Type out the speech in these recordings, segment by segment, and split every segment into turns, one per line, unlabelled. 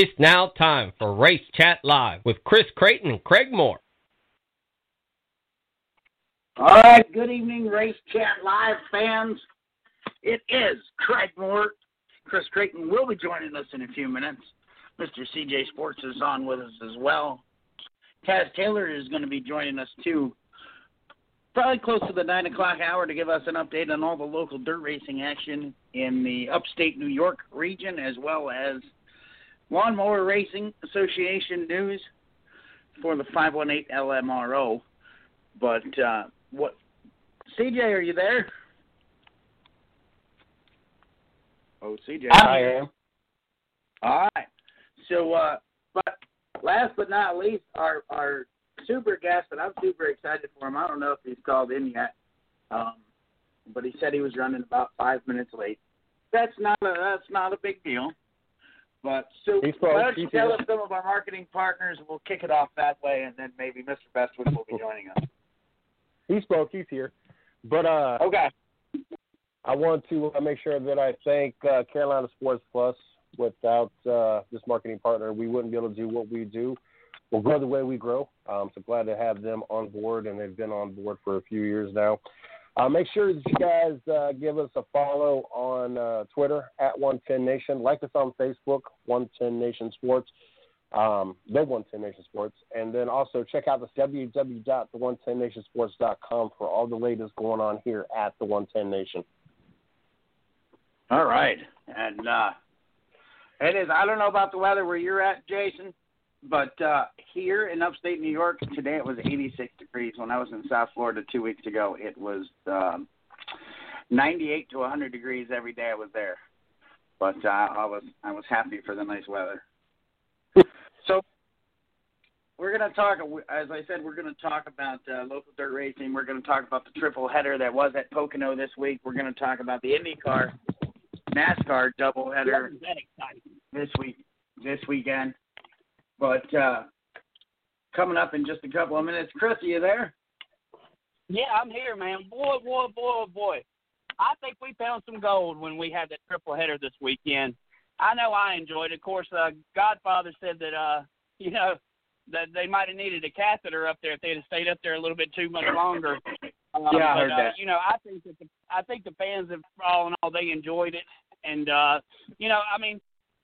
It's now time for Race Chat Live with Chris Creighton and Craig Moore.
All right, good evening, Race Chat Live fans. It is Craig Moore. Chris Creighton will be joining us in a few minutes. Mr. CJ Sports is on with us as well. Taz Taylor is going to be joining us too, probably close to the 9 o'clock hour to give us an update on all the local dirt racing action in the upstate New York region as well as Lawnmower Racing Association news for the 518 LMRO. But uh, what, CJ, are you there? Oh, CJ.
I am.
All right. So, uh, but last but not least, our our super guest, and I'm super excited for him. I don't know if he's called in yet, um, but he said he was running about five minutes late. That's not a that's not a big deal. But so why don't you tell us some of our marketing partners? And we'll kick it off that way, and then maybe Mr. Bestwick will be joining us.
He spoke. He's here. But uh,
Okay.
I want to uh, make sure that I thank uh, Carolina Sports Plus. Without uh, this marketing partner, we wouldn't be able to do what we do We'll grow the way we grow. Um, so glad to have them on board, and they've been on board for a few years now. Uh, make sure that you guys uh, give us a follow on uh, Twitter at 110 Nation. Like us on Facebook, 110 Nation Sports, um, the 110 Nation Sports. And then also check out the www.the110nationsports.com for all the latest going on here at the 110 Nation.
All right. And uh it is I don't know about the weather where you're at, Jason, but uh here in upstate New York today it was 86 degrees. When I was in South Florida 2 weeks ago, it was um 98 to 100 degrees every day I was there. But uh, I was I was happy for the nice weather. so we're going to talk, as I said, we're going to talk about uh, local dirt racing. We're going to talk about the triple header that was at Pocono this week. We're going to talk about the IndyCar NASCAR doubleheader this week, this weekend. But uh, coming up in just a couple of minutes, Chris, are you there?
Yeah, I'm here, man. Boy, boy, boy, boy. I think we found some gold when we had that triple header this weekend. I know I enjoyed it. Of course, uh, Godfather said that, uh, you know, that they might have needed a catheter up there if they'd have stayed up there a little bit too much longer. Um,
Yeah, I
but,
heard
uh,
that.
You know, I think that the, I think the fans have all in all they enjoyed it, and uh, you know, I mean,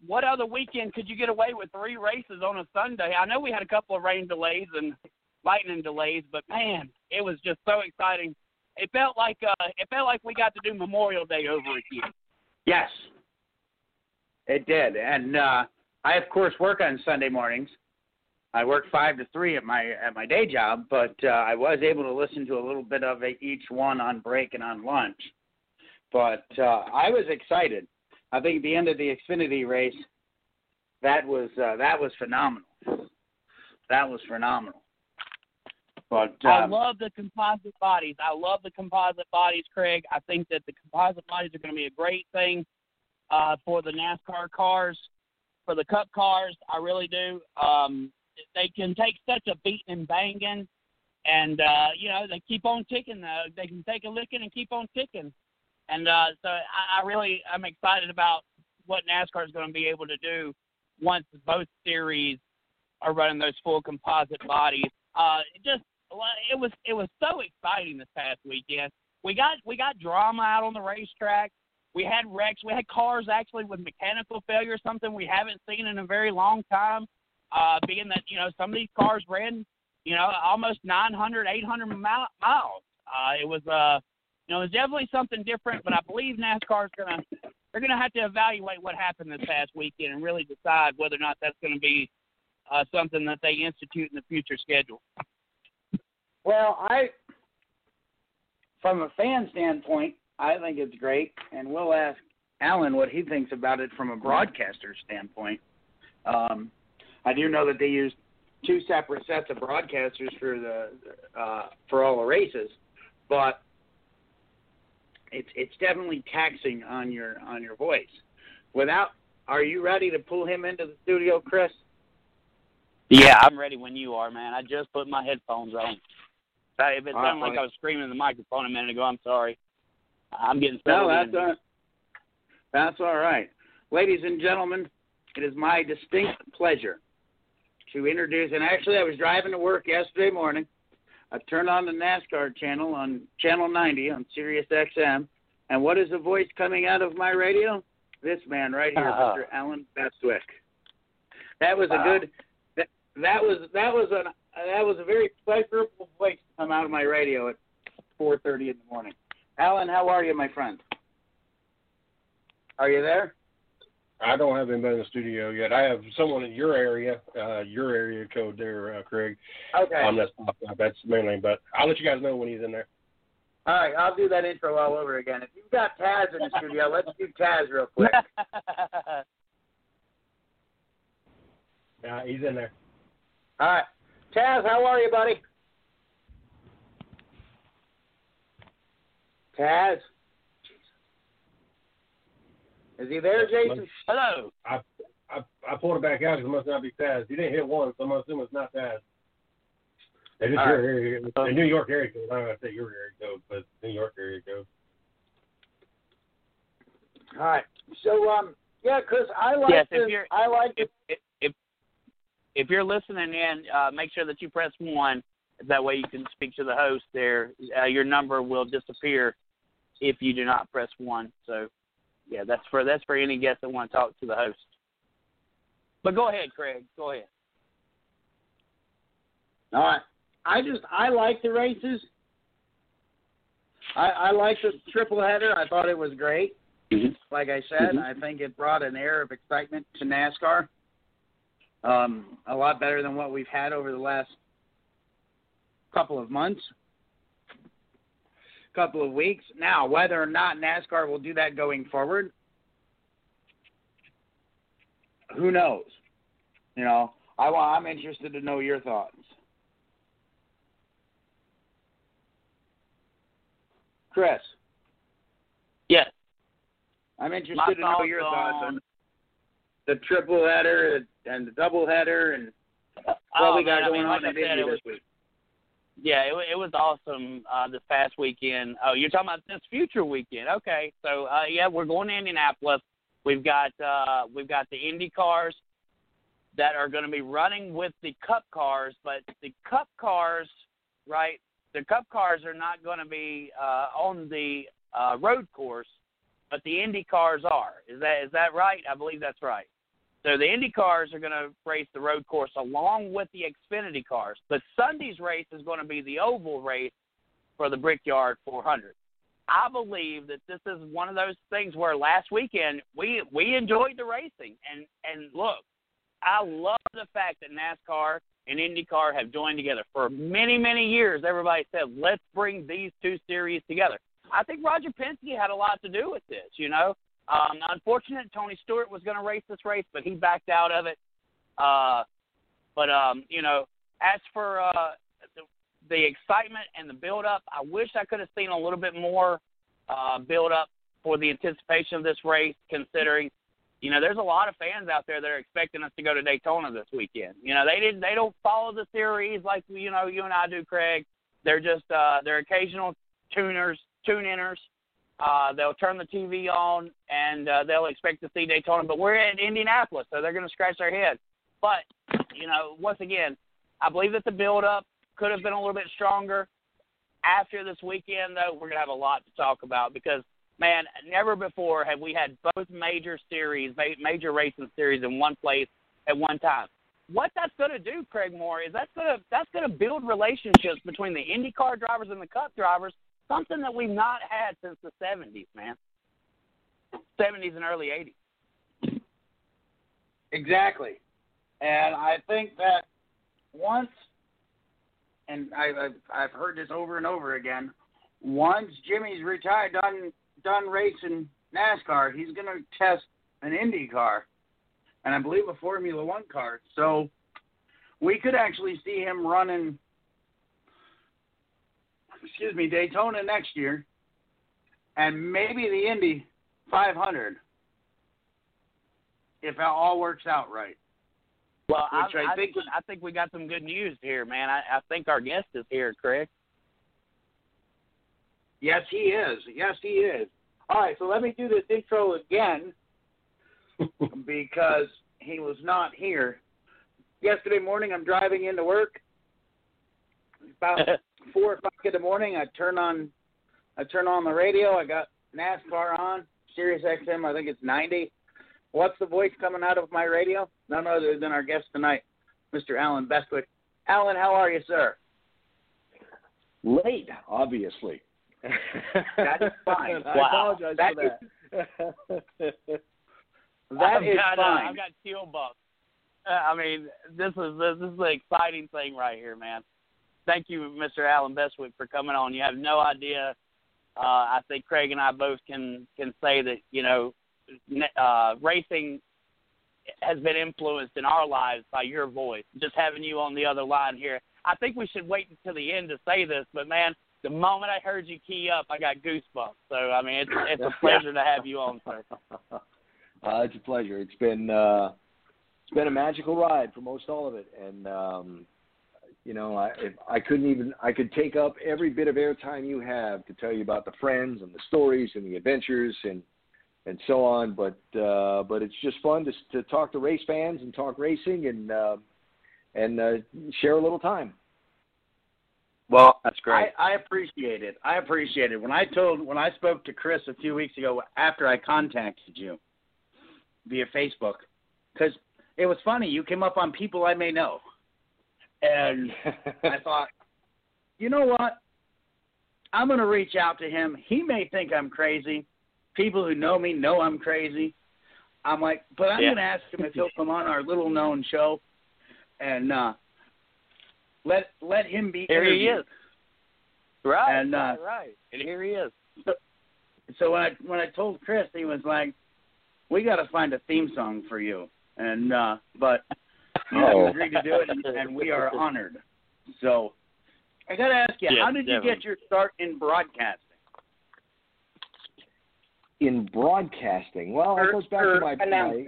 what other weekend could you get away with three races on a Sunday? I know we had a couple of rain delays and lightning delays, but man, it was just so exciting. It felt like uh, it felt like we got to do Memorial Day over again.
Yes, it did. And uh, I, of course, work on Sunday mornings. I work five to three at my at my day job, but uh, I was able to listen to a little bit of it, each one on break and on lunch. But uh, I was excited. I think at the end of the Xfinity race, that was uh, that was phenomenal. That was phenomenal. But
I
um,
love the composite bodies. I love the composite bodies, Craig. I think that the composite bodies are going to be a great thing uh, for the NASCAR cars, for the Cup cars. I really do. Um, they can take such a beating and banging, and uh, you know they keep on ticking. Uh, they can take a licking and keep on ticking. And uh, so I, I really I'm excited about what NASCAR is going to be able to do once both series are running those full composite bodies. Uh, it just it was it was so exciting this past weekend. We got we got drama out on the racetrack. We had wrecks. We had cars actually with mechanical failure, something we haven't seen in a very long time. Uh, being that you know some of these cars ran, you know, almost 900, 800 mi- miles. Uh, it was uh, you know, was definitely something different. But I believe NASCAR's gonna they're gonna have to evaluate what happened this past weekend and really decide whether or not that's to be uh, something that they institute in the future schedule.
Well, I, from a fan standpoint, I think it's great, and we'll ask Allen what he thinks about it from a broadcaster standpoint. Um, I do know that they used two separate sets of broadcasters for the uh, for all the races, but it's it's definitely taxing on your on your voice. Without, are you ready to pull him into the studio, Chris?
Yeah, I'm ready when you are, man. I just put my headphones on. If it sounded like I was screaming in the microphone a minute ago, I'm sorry. I'm getting
No,
settled
that's
in.
all, that's all right. Ladies and gentlemen, it is my distinct pleasure to introduce. And actually, I was driving to work yesterday morning. I turned on the NASCAR channel on channel 90 on Sirius XM, and what is the voice coming out of my radio? This man right here,
Uh-huh.
Mr. Allen Bestwick. That was a good. That, that was that was an that was a very pleasurable voice to come out of my radio at 4:30 in the morning. Allen, how are you, my friend? Are you there?
I don't have anybody in the studio yet. I have someone in your area, uh, your area code there, uh, Craig.
Okay.
Um, that's that's mainly, but I'll let you guys know when he's in there.
All right, I'll do that intro all over again. If you've got Taz in the studio, let's do Taz real quick.
Yeah, he's in there.
All right, Taz, how are you, buddy? Taz, is he there, Jason?
Hello.
I I, I pulled it back out because it must not be Taz. He didn't hit one, so I'm gonna it's not Taz. They just
All
your
right.
area, the New York area code. I'm not gonna say your area code, but New York area code.
All right. So, um, yeah, Chris, I like
Yes, if
this.
you're-
I like
If if if, if you're listening in, uh, make sure that you press one. That way you can speak to the host. There, uh, your number will disappear if you do not press one. So, yeah, that's for that's for any guests that want to talk to the host. But go ahead, Craig. Go ahead.
All right. I just I like the races. I I like the triple header. I thought it was great. Like I said,
Mhm.
I think it brought an air of excitement to NASCAR. Um, a lot better than what we've had over the last couple of months, couple of weeks. Now, whether or not NASCAR will do that going forward, who knows? You know, I I'm interested to know your thoughts. Chris,
Yes.
I'm interested
My
to know your thoughts on
on-
the triple header and the double header and what
oh,
we got
man, I
going
mean,
on
like I
at Indy this week.
Yeah, it, it was awesome uh, this past weekend. Oh, you're talking about this future weekend? Okay, so uh, yeah, we're going to Indianapolis. We've got uh, we've got the Indy cars that are going to be running with the Cup cars, but the Cup cars, right? The Cup cars are not going to be uh, on the uh, road course, but the Indy cars are. Is that is that right? I believe that's right. So the Indy cars are going to race the road course along with the Xfinity cars. But Sunday's race is going to be the oval race for the Brickyard 400. I believe that this is one of those things where last weekend we we enjoyed the racing and and look, I love the fact that NASCAR and IndyCar have joined together for many many years. Everybody said let's bring these two series together. I think Roger Penske had a lot to do with this. You know, um, unfortunate Tony Stewart was going to race this race, but he backed out of it. Uh, but um, you know, as for uh, the, the excitement and the build up, I wish I could have seen a little bit more uh, build up for the anticipation of this race, considering. You know, there's a lot of fans out there that are expecting us to go to Daytona this weekend. You know, they didn't, they don't follow the series like you know you and I do, Craig. They're just uh, they're occasional tuners, tune-inners. Uh, they'll turn the TV on and uh, they'll expect to see Daytona. But we're in Indianapolis, so they're going to scratch their head. But you know, once again, I believe that the build-up could have been a little bit stronger. After this weekend, though, we're going to have a lot to talk about because, man, never before have we had both major series, major racing series in one place at one time. What that's going to do, Craig Moore, is that's going to that's going to build relationships between the IndyCar drivers and the Cup drivers, something that we've not had since the '70s, man. '70s and early '80s.
Exactly. And I think that once, and I, I've, I've heard this over and over again, once Jimmy's retired, done done racing NASCAR, he's going to test an Indy car, and I believe a Formula One car. So we could actually see him running, excuse me, Daytona next year, and maybe the Indy 500 if it all works out right.
Well,
Which
I,
I think-
I think we got some good news here, man. I, I think our guest is here, Craig.
Yes, he is. Yes, he is. All right, so let me do this intro again because he was not here. Yesterday morning, I'm driving into work. About four o'clock in the morning, I turn on, I turn on the radio. I got NASCAR on Sirius XM. I think it's 90. What's the voice coming out of my radio? None other than our guest tonight, Mr. Allen Bestwick. Allen, how are you, sir?
Late, obviously.
That's fine.
I
Wow.
apologize
That
for that.
That
I've
is
got, uh,
fine.
I've got chill bumps. Uh, I mean, this is this is the exciting thing right here, man. Thank you, Mr. Allen Bestwick, for coming on. You have no idea. Uh, I think Craig and I both can can say that you know, uh, racing has been influenced in our lives by your voice. Just having you on the other line here. I think we should wait until the end to say this, but man, the moment I heard you key up, I got goosebumps. So I mean, it's it's a pleasure to have you on, sir.
uh, it's a pleasure. It's been uh, it's been a magical ride for most all of it, and um, you know, I if I couldn't even I could take up every bit of airtime you have to tell you about the friends and the stories and the adventures and and so on. But uh, but it's just fun to to talk to race fans and talk racing and uh, and uh, share a little time.
Well,
That's great.
I, I appreciate it. I appreciate it. When I told, when I spoke to Chris a few weeks ago after I contacted you via Facebook, because it was funny. You came up on people I may know, and I thought, you know what? I'm going to reach out to him. He may think I'm crazy. People who know me know I'm crazy. I'm like, but I'm
Yeah.
going to ask him if he'll come on our little known show, and uh, let let him be.
Here he is. Right,
And, uh,
right. And here he is.
so when I when I told Chris, he was like, "We got to find a theme song for you." And uh but you
Oh.
agreed to do it, and, and we are honored. So I got to ask you,
Yeah,
how did you get your start in broadcasting?
in broadcasting. Well,
Or-
it goes back to my, my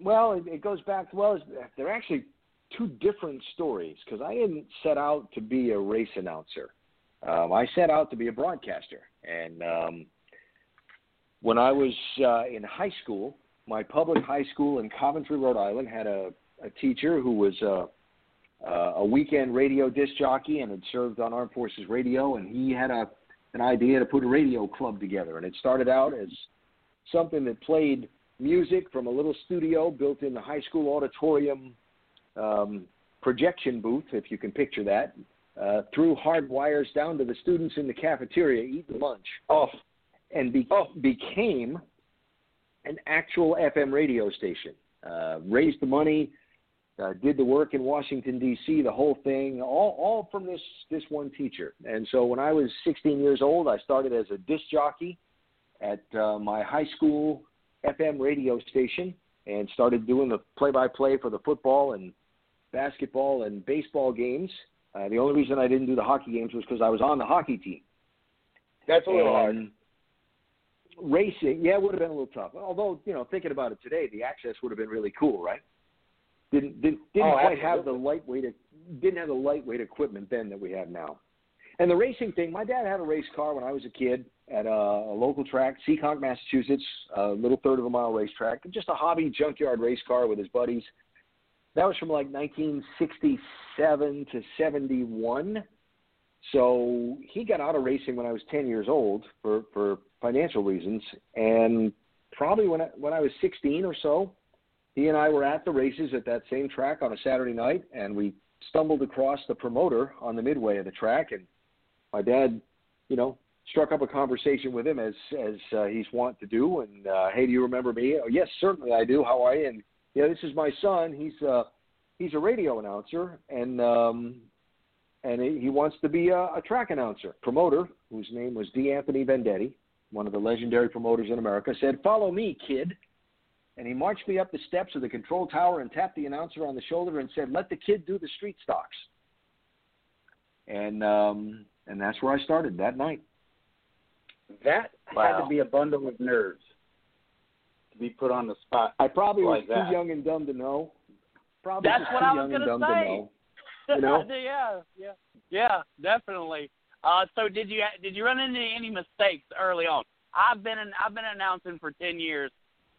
well, it, it goes back to well, they're actually two different stories because I didn't set out to be a race announcer. Um, I set out to be a broadcaster, and um, when I was uh, in high school, my public high school in Coventry, Rhode Island, had a, a teacher who was a, uh, a weekend radio disc jockey and had served on Armed Forces Radio, and he had a an idea to put a radio club together, and it started out as something that played music from a little studio built in the high school auditorium um, projection booth, if you can picture that, uh, through hard wires down to the students in the cafeteria eating lunch.
Oh,
and be- became an actual FM radio station. Uh, raised the money, uh, did the work in Washington D.C., the whole thing, all all from this this one teacher. And so when I was 16 years old, I started as a disc jockey at uh, my high school FM radio station and started doing the play-by-play for the football and basketball and baseball games. Uh, the only reason I didn't do the hockey games was because I was on the hockey team.
that's a little hard.
Racing, yeah, it would have been a little tough. Although, you know, thinking about it today, the access would have been really cool, right? Didn't didn't, oh, didn't
Oh,
quite have the
absolutely.
lightweight didn't have the lightweight equipment then that we have now. And the racing thing, my dad had a race car when I was a kid at a, a local track, Seekonk, Massachusetts, a little third of a mile racetrack, just a hobby junkyard race car with his buddies. That was from like 1967 to 71. So he got out of racing when I was 10 years old for, for financial reasons. And probably when I, when I was 16 or so, he and I were at the races at that same track on a Saturday night, and we stumbled across the promoter on the midway of the track. And my dad, you know, struck up a conversation with him as as uh, he's wont to do. And uh, hey, do you remember me? Oh, yes, certainly I do. How are you? And yeah, this is my son. He's uh, he's a radio announcer, and um, and he he wants to be a, a track announcer. Promoter, whose name was D. Anthony Venditti, one of the legendary promoters in America, said, "Follow me, kid." And he marched me up the steps of the control tower and tapped the announcer on the shoulder and said, "Let the kid do the street stocks." And um, and that's where I started that night.
That had to be a bundle of nerves to be put on the spot.
I probably was
that.
too young and dumb to know. Probably
That's what
too
I was
young and
gonna
dumb
say.
to know. Know?
yeah, yeah, yeah, definitely. Uh, so did you did you run into any mistakes early on? I've been in, I've been announcing for ten years,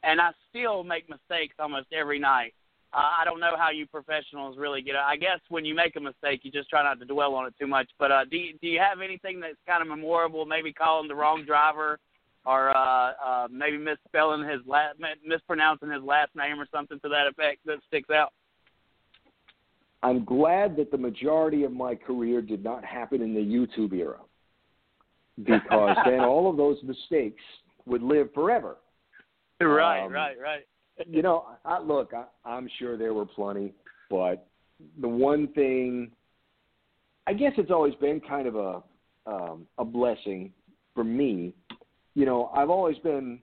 and I still make mistakes almost every night. Uh, I don't know how you professionals really get. I guess when you make a mistake, you just try not to dwell on it too much. But uh, do you, do you have anything that's kind of memorable? Maybe calling the wrong driver, or uh, uh, maybe misspelling his last, mispronouncing his last name, or something to that effect that sticks out.
I'm glad that the majority of my career did not happen in the YouTube era, because then all of those mistakes would live forever.
Right,
Um,
right, right.
you know, I, look, I, I'm sure there were plenty, but the one thing, I guess it's always been kind of a um, a blessing for me. You know, I've always been,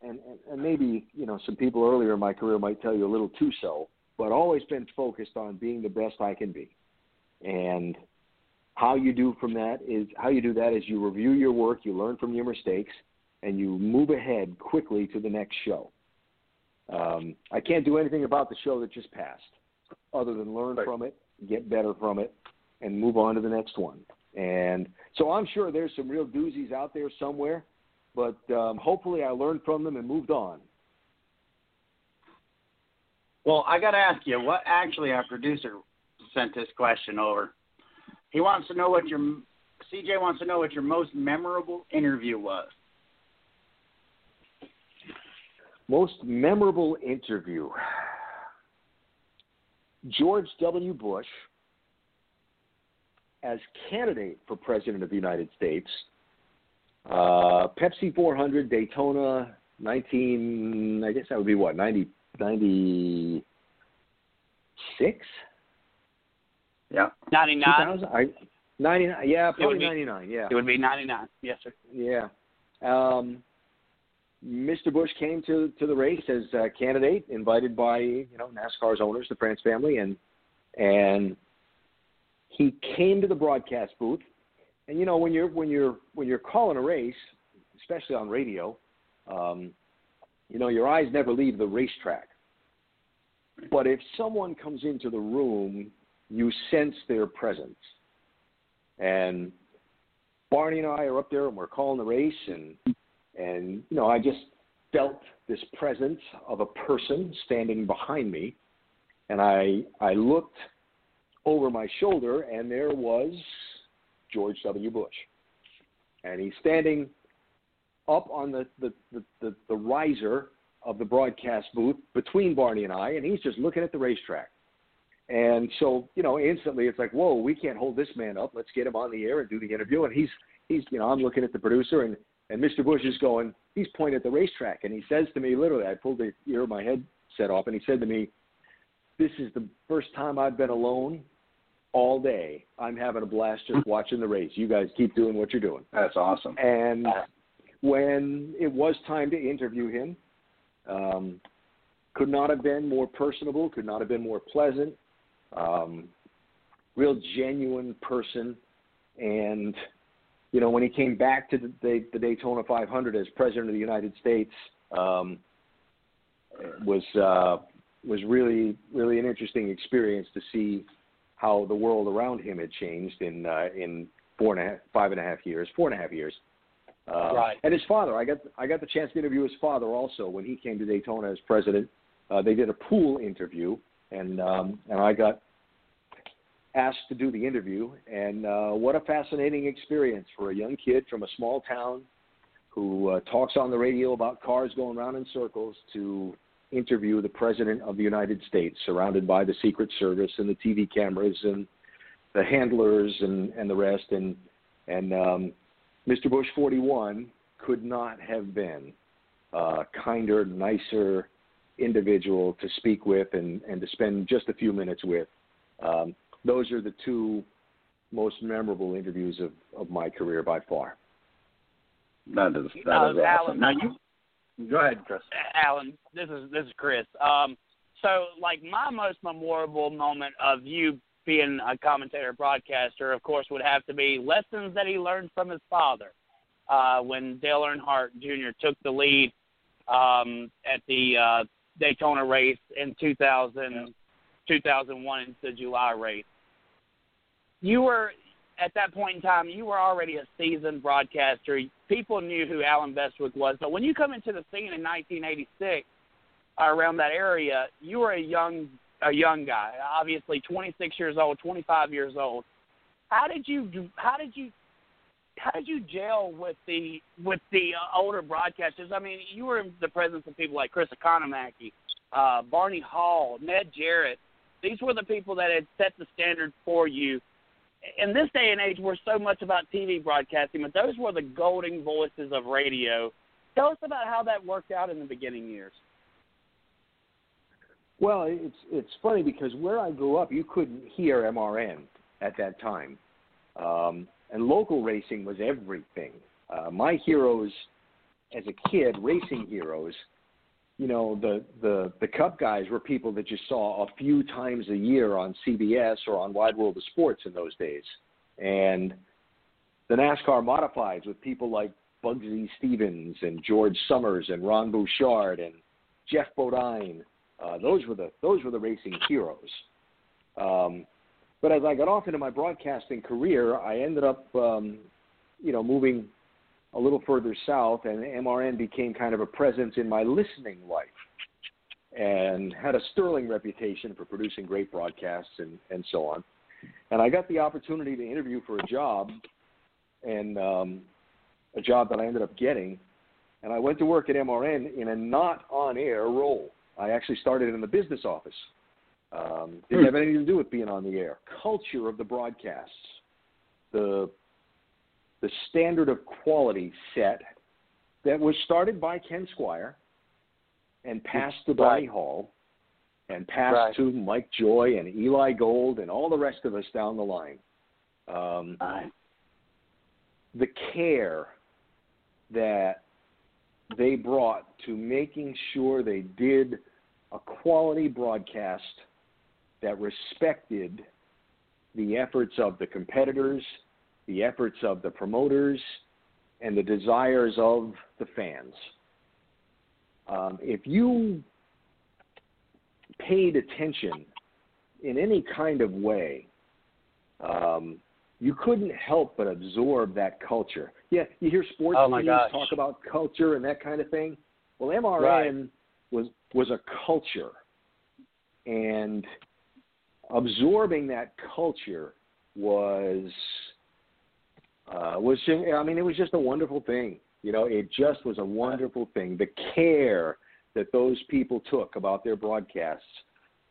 and, and and maybe you know some people earlier in my career might tell you a little too so, but always been focused on being the best I can be, and how you do from that is how you do that is you review your work, you learn from your mistakes, and you move ahead quickly to the next show. Um, I can't do anything about the show that just passed, other than learn
Right.
from it, get better from it, and move on to the next one. And so I'm sure there's some real doozies out there somewhere, but um, hopefully I learned from them and moved on.
Well, I got to ask you, what actually our producer sent this question over. He wants to know what your CJ wants to know what your most memorable interview was.
Most memorable interview. George W. Bush as candidate for president of the United States. Uh, Pepsi 400 Daytona 19 I guess that would be what 90 96
Yeah.
Ninety nine.
Ninety nine. yeah probably
be-
99 yeah
It would be ninety nine. Yes, sir.
Yeah. Um, Mr. Bush came to, to the race as a candidate, invited by you know NASCAR's owners, the France family, and and he came to the broadcast booth. And you know when you're when you're when you're calling a race, especially on radio, um, you know your eyes never leave the racetrack. But if someone comes into the room, you sense their presence. And Barney and I are up there and we're calling the race and and you know I just felt this presence of a person standing behind me and I I looked over my shoulder and there was George W. Bush. And he's standing up on the the, the, the, the riser of the broadcast booth between Barney and I and he's just looking at the racetrack. And so, you know, instantly it's like, whoa, we can't hold this man up. Let's get him on the air and do the interview. And he's, he's, you know, I'm looking at the producer and, and Mr. Bush is going, he's pointing at the racetrack. And he says to me, literally, I pulled the ear of my headset off and he said to me, this is the first time I've been alone all day. I'm having a blast just watching the race. You guys keep doing what you're doing.
That's awesome.
And when it was time to interview him, um, could not have been more personable, could not have been more pleasant, um, real genuine person. And, you know, when he came back to the, the, Daytona 500 as president of the United States, um, was uh, was really really an interesting experience to see how the world around him had changed in uh, in four and a half, five and a half years, four and a half years. Uh,
Right.
And his father, I got I got the chance to interview his father also when he came to Daytona as president. Uh, they did a pool interview, and um, and I got asked to do the interview. And uh, what a fascinating experience for a young kid from a small town who uh, talks on the radio about cars going around in circles to interview the president of the United States, surrounded by the Secret Service and the TV cameras and the handlers and, and the rest. And and um, Mr. Bush 41 could not have been a kinder, nicer individual to speak with and, and to spend just a few minutes with. Um, those are the two most memorable interviews of, of my career by far.
That is that
Uh,
is awesome.
Allen-
Now you go ahead, Chris.
Allen, this is this is Chris. Um, so like my most memorable moment of you being a commentator broadcaster, of course, would have to be lessons that he learned from his father. Uh, when Dale Earnhardt Jr. took the lead um, at the uh, Daytona race in 2000, 2001 into the July race. You were at that point in time, you were already a seasoned broadcaster. People knew who Allen Bestwick was, but when you come into the scene in 1986, around that area, you were a young a young guy, obviously 26 years old, 25 years old. How did you how did you how did you gel with the with the uh, older broadcasters? I mean, you were in the presence of people like Chris Economaki, uh, Barney Hall, Ned Jarrett. These were the people that had set the standard for you. In this day and age, we're so much about TV broadcasting, but those were the golden voices of radio. Tell us about how that worked out in the beginning years.
Well, it's it's funny because where I grew up, you couldn't hear MRN at that time, um, and local racing was everything. Uh, my heroes as a kid, racing heroes, you know, the the the Cup guys were people that you saw a few times a year on CBS or on Wide World of Sports in those days, and the NASCAR modifieds with people like Bugsy Stevens and George Summers and Ron Bouchard and Geoff Bodine uh, those were the those were the racing heroes. Um, but as I got off into my broadcasting career, I ended up, um, you know, moving a little further south, and MRN became kind of a presence in my listening life, and had a sterling reputation for producing great broadcasts and and so on. And I got the opportunity to interview for a job, and um, a job that I ended up getting, and I went to work at MRN in a not on air role. I actually started in the business office. Um, didn't hmm. have anything to do with being on the air. Culture of the broadcasts, the the standard of quality set that was started by Ken Squire and passed to Barney Hall and passed
right.
to Mike Joy and Eli Gold and all the rest of us down the line. Um,
right.
The care that they brought to making sure they did a quality broadcast that respected the efforts of the competitors, the efforts of the promoters, and the desires of the fans. Um, if you paid attention in any kind of way um, you couldn't help but absorb that culture. Yeah, you hear sports
oh
teams
gosh.
talk about culture and that kind of thing. Well, MRN
right.
was was a culture, and absorbing that culture was uh, was just, I mean it was just a wonderful thing. You know, it just was a wonderful thing. The care that those people took about their broadcasts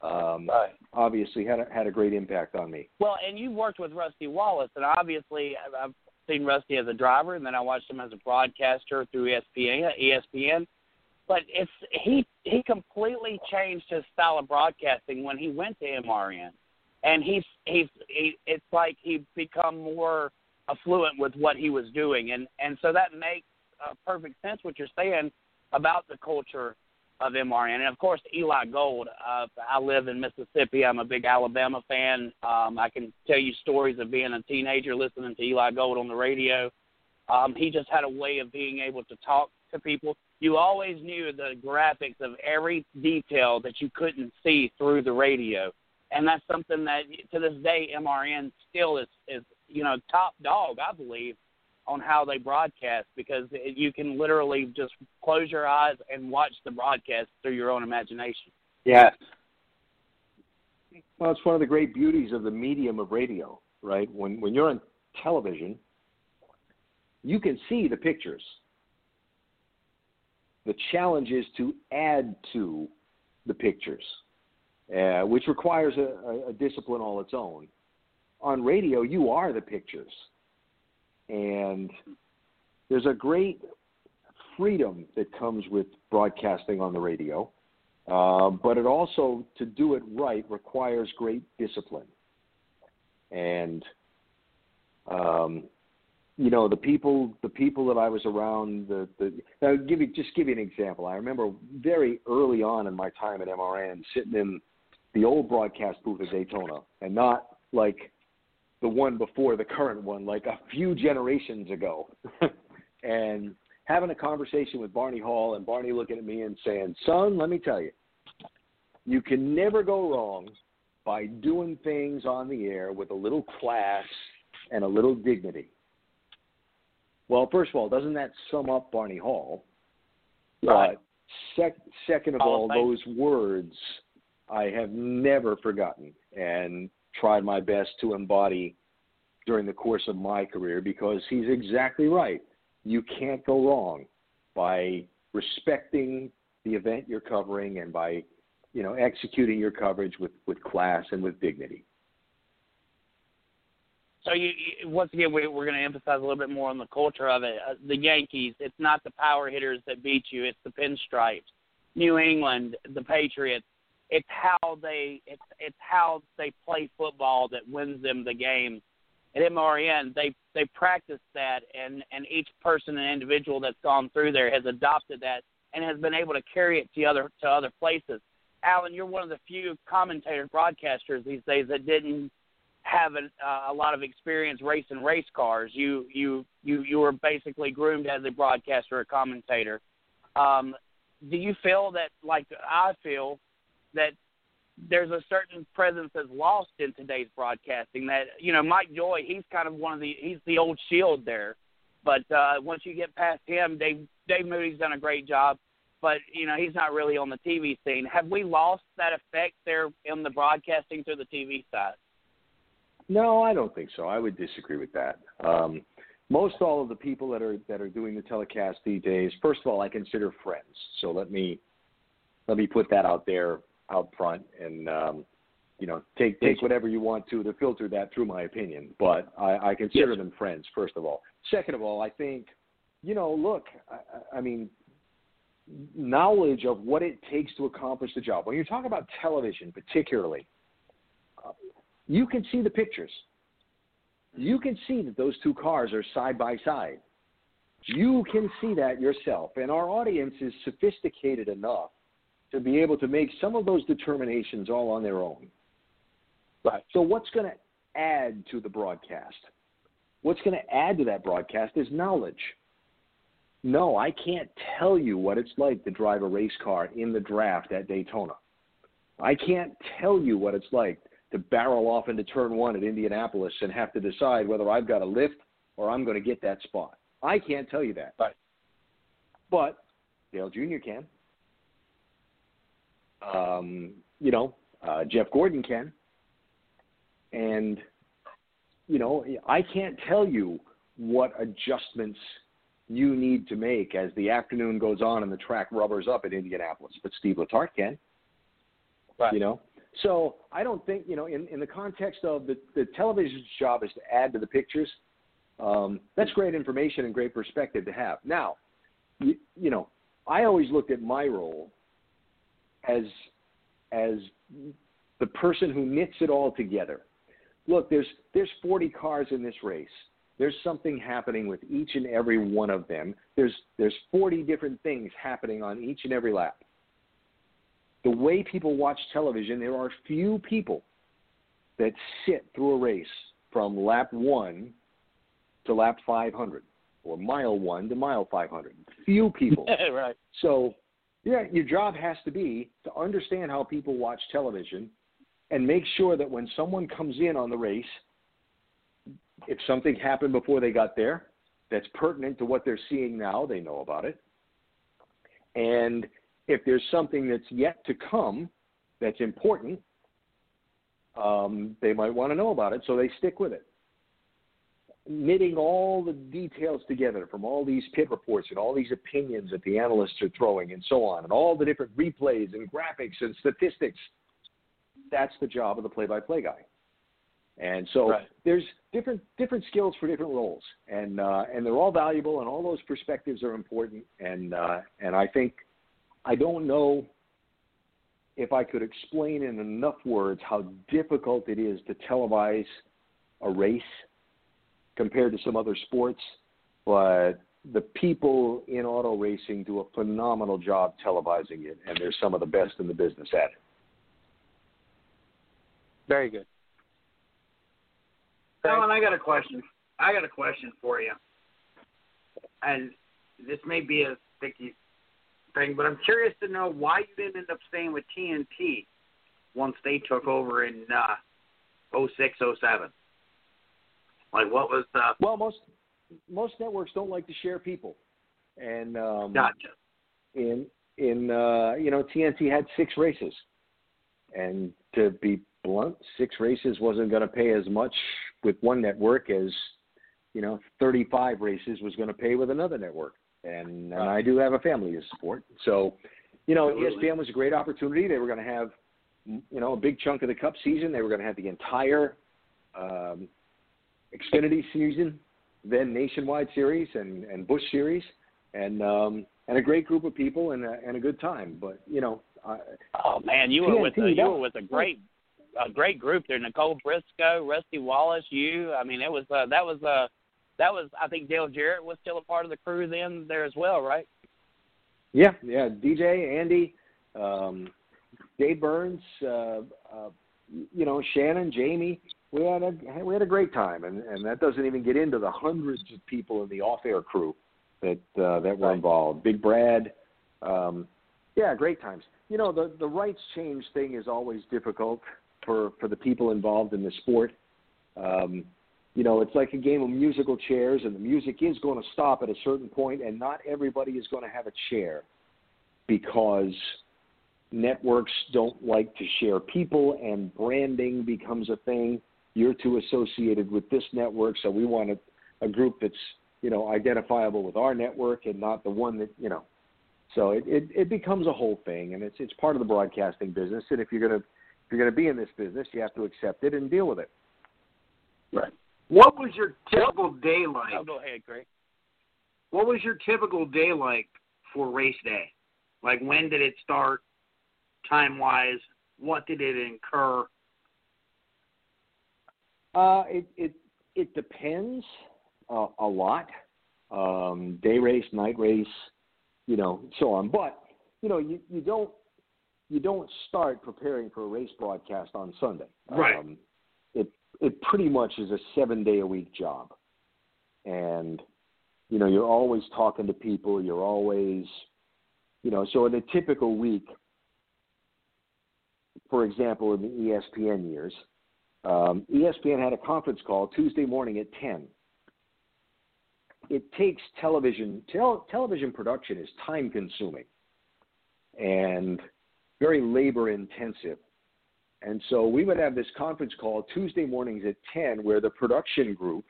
um,
right.
obviously had a, had a great impact on me.
Well, and you've worked with Rusty Wallace, and obviously I've seen Rusty as a driver, and then I watched him as a broadcaster through ESPN. ESPN, but it's he he completely changed his style of broadcasting when he went to MRN, and he's he's he, it's like he become more affluent with what he was doing, and and so that makes uh, perfect sense what you're saying about the culture of MRN. And of course, Eli Gold. Uh, I live in Mississippi. I'm a big Alabama fan. Um, I can tell you stories of being a teenager listening to Eli Gold on the radio. Um, he just had a way of being able to talk to people. You always knew the graphics of every detail that you couldn't see through the radio, and that's something that to this day MRN still is is you know top dog, I believe, on how they broadcast because you can literally just close your eyes and watch the broadcast through your own imagination.
Yes.
Well, it's one of the great beauties of the medium of radio, right? When when you're on television, you can see the pictures. The challenge is to add to the pictures, uh, which requires a, a discipline all its own. On radio, you are the pictures and there's a great freedom that comes with broadcasting on the radio, uh, but it also, to do it right, requires great discipline. And um, you know the people the people that I was around the the I'll give you just give you an example. I remember very early on in my time at MRN sitting in the old broadcast booth at Daytona and not like the one before the current one, like a few generations ago, and having a conversation with Barney Hall and Barney looking at me and saying, "Son, let me tell you, you can never go wrong by doing things on the air with a little class and a little dignity." Well, first of all, doesn't that sum up Barney Hall?
Right.
But Sec- second of
Hall
all,
of
those words I have never forgotten and tried my best to embody during the course of my career because he's exactly right. You can't go wrong by respecting the event you're covering and by you know executing your coverage with, with class and with dignity.
So you, you once again we, we're going to emphasize a little bit more on the culture of it. Uh, the Yankees, it's not the power hitters that beat you; it's the pinstripes. New England, the Patriots. It's how they it's it's how they play football that wins them the game. At MRN, they they practice that, and and each person and individual that's gone through there has adopted that and has been able to carry it to other to other places. Allen, you're one of the few commentator broadcasters these days that didn't have a, uh, a lot of experience racing race cars. You you you you were basically groomed as a broadcaster, a commentator. Um, do you feel that, like I feel, that there's a certain presence that's lost in today's broadcasting? That you know, Mike Joy, he's kind of one of the he's the old shield there. But uh, once you get past him, Dave Dave Moody's done a great job. But you know, he's not really on the TV scene. Have we lost that effect there in the broadcasting through the TV side?
No, I don't think so. I would disagree with that. Um, most all of the people that are that are doing the telecast these days, first of all, I consider friends. So let me let me put that out there out front, and um, you know, take take whatever you want to to filter that through my opinion. But I, I consider
Yes.
them friends. First of all. Second of all, I think, you know, look, I, I mean, knowledge of what it takes to accomplish the job. When you talk about television, particularly, uh, you can see the pictures. You can see that those two cars are side by side. You can see that yourself. And our audience is sophisticated enough to be able to make some of those determinations all on their own.
Right.
So, what's going to add to the broadcast? What's going to add to that broadcast is knowledge. No, I can't tell you what it's like to drive a race car in the draft at Daytona. I can't tell you what it's like to barrel off into turn one at Indianapolis and have to decide whether I've got a lift or I'm going to get that spot. I can't tell you that.
Right.
But Dale Jr. can. Um, you know, uh, Jeff Gordon can. And, you know, I can't tell you what adjustments you need to make as the afternoon goes on and the track rubbers up at Indianapolis, but Steve Letarte can.
Right.
You know, so I don't think you know in, in the context of the the television's job is to add to the pictures. Um, that's great information and great perspective to have. Now, you, you know, I always looked at my role as as the person who knits it all together. Look, there's there's 40 cars in this race. There's something happening with each and every one of them. There's there's 40 different things happening on each and every lap. The way people watch television, there are few people that sit through a race from lap 1 to lap 500 or mile 1 to mile 500. Few people.
right.
So, yeah, your job has to be to understand how people watch television and make sure that when someone comes in on the race, if something happened before they got there that's pertinent to what they're seeing now, they know about it. And if there's something that's yet to come that's important, um, they might want to know about it, so they stick with it knitting all the details together from all these pit reports and all these opinions that the analysts are throwing and so on, and all the different replays and graphics and statistics. That's the job of the play-by-play guy. And so
Right.
there's different different skills for different roles, and uh, and they're all valuable, and all those perspectives are important. And uh, and I think I don't know if I could explain in enough words how difficult it is to televise a race compared to some other sports, but the people in auto racing do a phenomenal job televising it, and they're some of the best in the business at it.
Very good.
Allen, I got a question. I got a question for you. And this may be a sticky thing, but I'm curious to know why you didn't end up staying with TNT once they took over in uh, 06, 07. Like, what was the
Well, most most networks don't like to share people, and um,
gotcha?
in in uh, you know TNT had six races, and to be blunt, six races wasn't going to pay as much with one network as you know 35 races was going to pay with another network. And, and I do have a family to support, so you know
Absolutely.
ESPN was a great opportunity. They were going to have you know a big chunk of the Cup season. They were going to have the entire um, Xfinity season, then Nationwide Series and and Busch Series, and um, and a great group of people and a, and a good time. But you know, I,
Oh man, you were with a, you were with a great a great group there. Nicole Briscoe, Rusty Wallace, you. I mean, it was uh, that was uh, that was I think Dale Jarrett was still a part of the crew then there as well, right?
yeah, yeah, DJ, Andy, um, Dave Burns, uh, uh, you know, Shannon, Jamie. We had a we had a great time, and and that doesn't even get into the hundreds of people in the off-air crew that uh, that were involved. Big Brad, um, yeah, great times. You know, the the rights change thing is always difficult for for the people involved in the sport. Um, you know, it's like a game of musical chairs, and the music is going to stop at a certain point, and not everybody is going to have a chair because networks don't like to share people, and branding becomes a thing. You're too associated with this network, so we want a, a group that's you know identifiable with our network and not the one that you know. So it, it, it becomes a whole thing, and it's it's part of the broadcasting business. And if you're gonna if you're gonna be in this business, you have to accept it and deal with it. Right.
What was your typical day like?
Oh, go ahead, Greg.
What was your typical day like for race day? Like when did it start, time wise? What did it incur?
Uh, it it it depends uh, a lot. Um, day race, night race, you know, so on. But you know, you, you don't you don't start preparing for a race broadcast on Sunday.
Right.
Um, it it pretty much is a seven day a week job, and you know you're always talking to people. You're always, you know, so in a typical week, for example, in the ESPN years, um, ESPN had a conference call Tuesday morning at 10. It takes television, tel- television production is time consuming and very labor intensive. And so we would have this conference call Tuesday mornings at 10 where the production group,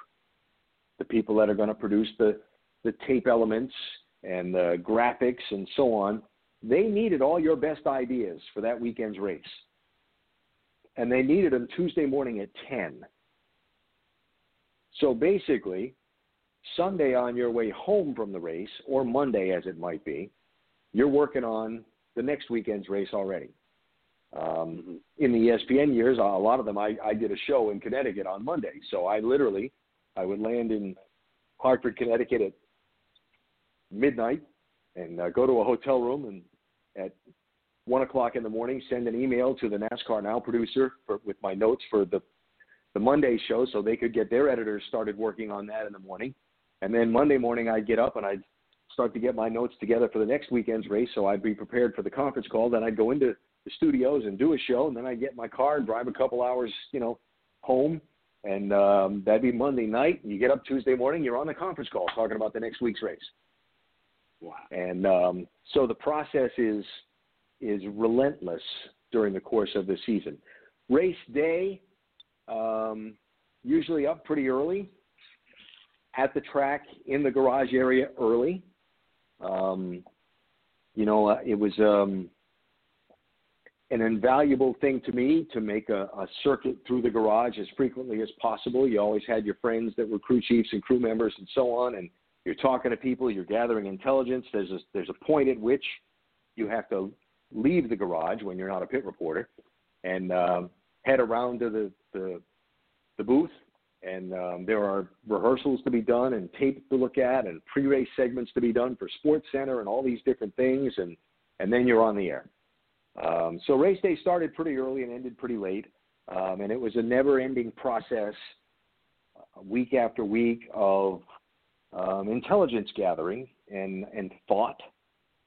the people that are going to produce the, the tape elements and the graphics and so on, they needed all your best ideas for that weekend's race and they needed them Tuesday morning at 10. So basically, Sunday on your way home from the race, or Monday as it might be, you're working on the next weekend's race already. Um, in the ESPN years, a lot of them, I, I did a show in Connecticut on Monday. So I literally, I would land in Hartford, Connecticut at midnight and uh, go to a hotel room and at one o'clock in the morning, send an email to the NASCAR Now producer for, with my notes for the the Monday show, so they could get their editors started working on that in the morning. And then Monday morning, I'd get up and I'd start to get my notes together for the next weekend's race, so I'd be prepared for the conference call. Then I'd go into the studios and do a show, and then I'd get in my car and drive a couple hours, you know, home. And um, that'd be Monday night. You get up Tuesday morning, you're on the conference call talking about the next week's race.
Wow.
And um, so the process is is relentless during the course of the season. Race day, um, usually up pretty early at the track in the garage area early. Um, you know, uh, it was um, an invaluable thing to me to make a, a circuit through the garage as frequently as possible. You always had your friends that were crew chiefs and crew members and so on, and you're talking to people, you're gathering intelligence. There's a, there's a point at which you have to leave the garage when you're not a pit reporter and um, head around to the, the, the booth. And um, there are rehearsals to be done and tape to look at and pre-race segments to be done for Sports Center and all these different things. And, and then you're on the air. Um, so race day started pretty early and ended pretty late. Um, and it was a never-ending process, uh, week after week of um, intelligence gathering and, and thought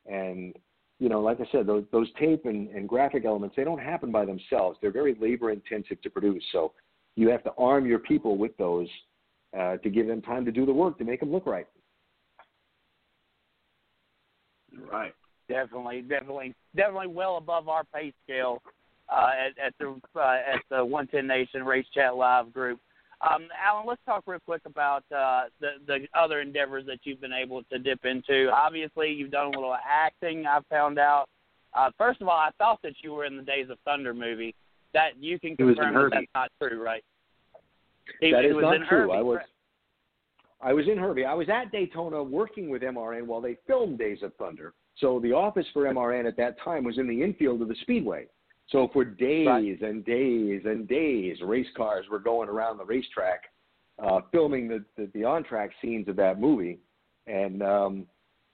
and you know, like I said, those, those tape and, and graphic elements, they don't happen by themselves. They're very labor intensive to produce. So you have to arm your people with those uh, to give them time to do the work to make them look right.
Right.
Definitely, definitely, definitely well above our pay scale uh, at, at the uh, at the 110 Nation Race Chat Live group. Um, Allen, let's talk real quick about uh, the the other endeavors that you've been able to dip into. Obviously, you've done a little acting. I found out. Uh, first of all, I thought that you were in the Days of Thunder movie. That you can confirm that that's not true, right?
He, that is
was
not true.
Herbie,
I was? I was in Herbie. I was at Daytona working with MRN while they filmed Days of Thunder. So the office for MRN at that time was in the infield of the Speedway. So for days
Right.
and days and days, race cars were going around the racetrack, uh, filming the, the, the on-track scenes of that movie. And um,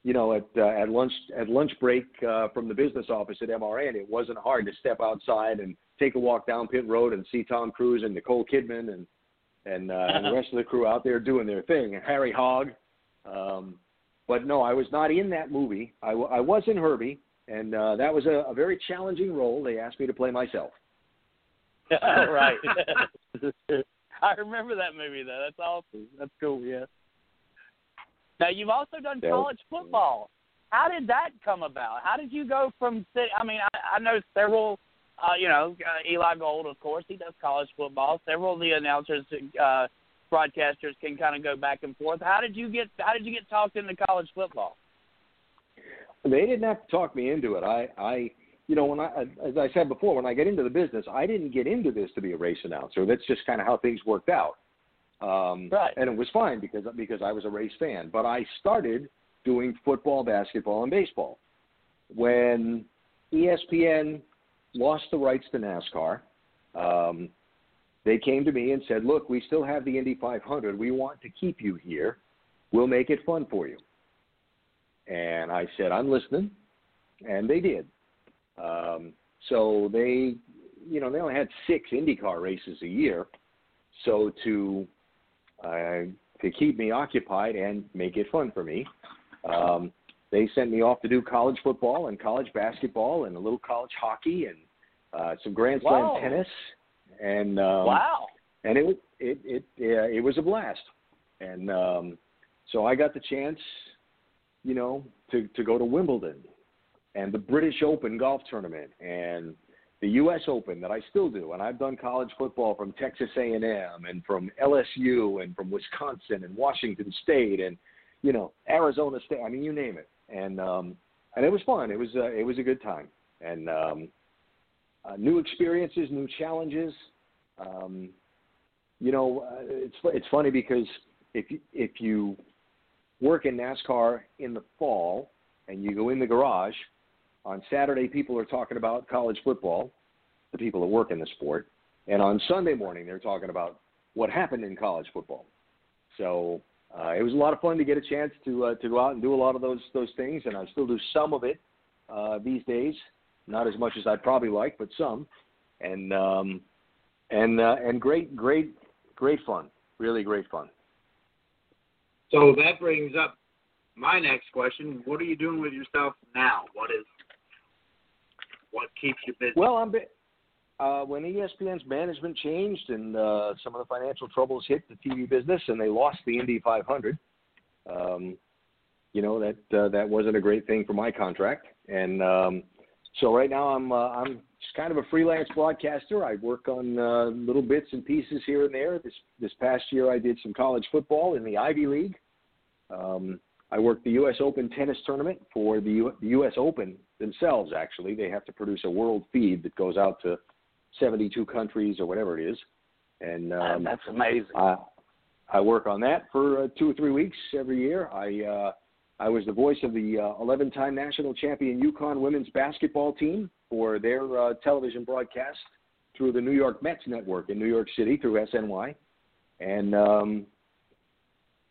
you know, at uh, at lunch at lunch break uh, from the business office at MRN, it wasn't hard to step outside and take a walk down pit road and see Tom Cruise and Nicole Kidman and and uh, and the rest of the crew out there doing their thing. And Harry Hogge. Um, but no, I was not in that movie. I, w- I was in Herbie, and uh, that was a, a very challenging role. They asked me to play myself.
right. I remember that movie though. That's awesome. That's cool. Yeah. Now you've also done
Yeah.
college football. How did that come about? How did you go from? I mean, I, I know several. Uh, you know, uh, Eli Gold, of course, he does college football. Several of the announcers, uh, broadcasters, can kind of go back and forth. How did you get? How did you get talked into college football?
They didn't have to talk me into it. I, I, you know, when I, as I said before, when I get into the business, I didn't get into this to be a race announcer. That's just kind of how things worked out. Um,
Right.
And it was fine because because I was a race fan. But I started doing football, basketball, and baseball when ESPN lost the rights to NASCAR. Um, they came to me and said, "Look, we still have the Indy 500. We want to keep you here. We'll make it fun for you." And I said, I'm listening. And they did. Um, so they, you know, they only had six IndyCar races a year. So to, uh, to keep me occupied and make it fun for me, um, they sent me off to do college football and college basketball and a little college hockey and uh, some Grand Slam
Wow.
tennis. And um,
wow.
and it it it uh, it was a blast. And um, so I got the chance, you know, to to go to Wimbledon and the British Open golf tournament and the U.S. Open that I still do. And I've done college football from Texas A&M and from LSU and from Wisconsin and Washington State and you know Arizona State. I mean, you name it. And um, and it was fun. It was uh, it was a good time. And um, uh, new experiences, new challenges. Um, you know, uh, it's it's funny because if you, if you work in NASCAR in the fall and you go in the garage on Saturday, people are talking about college football, the people that work in the sport, and on Sunday morning they're talking about what happened in college football. So uh, it was a lot of fun to get a chance to uh, to go out and do a lot of those those things, and I still do some of it uh, these days. Not as much as I'd probably like, but some, and um, and uh, and great great great fun, really great fun.
So that brings up my next question. What are you doing with yourself now? What is what keeps you busy?
Well, I'm. Uh, when ESPN's management changed and uh, some of the financial troubles hit the TV business, and they lost the Indy 500, um, you know that uh, that wasn't a great thing for my contract. And um, so right now I'm uh, I'm just kind of a freelance broadcaster. I work on uh, little bits and pieces here and there. This this past year I did some college football in the Ivy League. Um, I worked the U.S. Open tennis tournament for the, U- the U.S. Open themselves. Actually, they have to produce a world feed that goes out to 72 countries or whatever it is, and um,
That's amazing.
I, I work on that for uh, two or three weeks every year. I uh, I was the voice of the uh, 11-time national champion UConn women's basketball team for their uh, television broadcast through the New York Mets network in New York City through SNY, and um,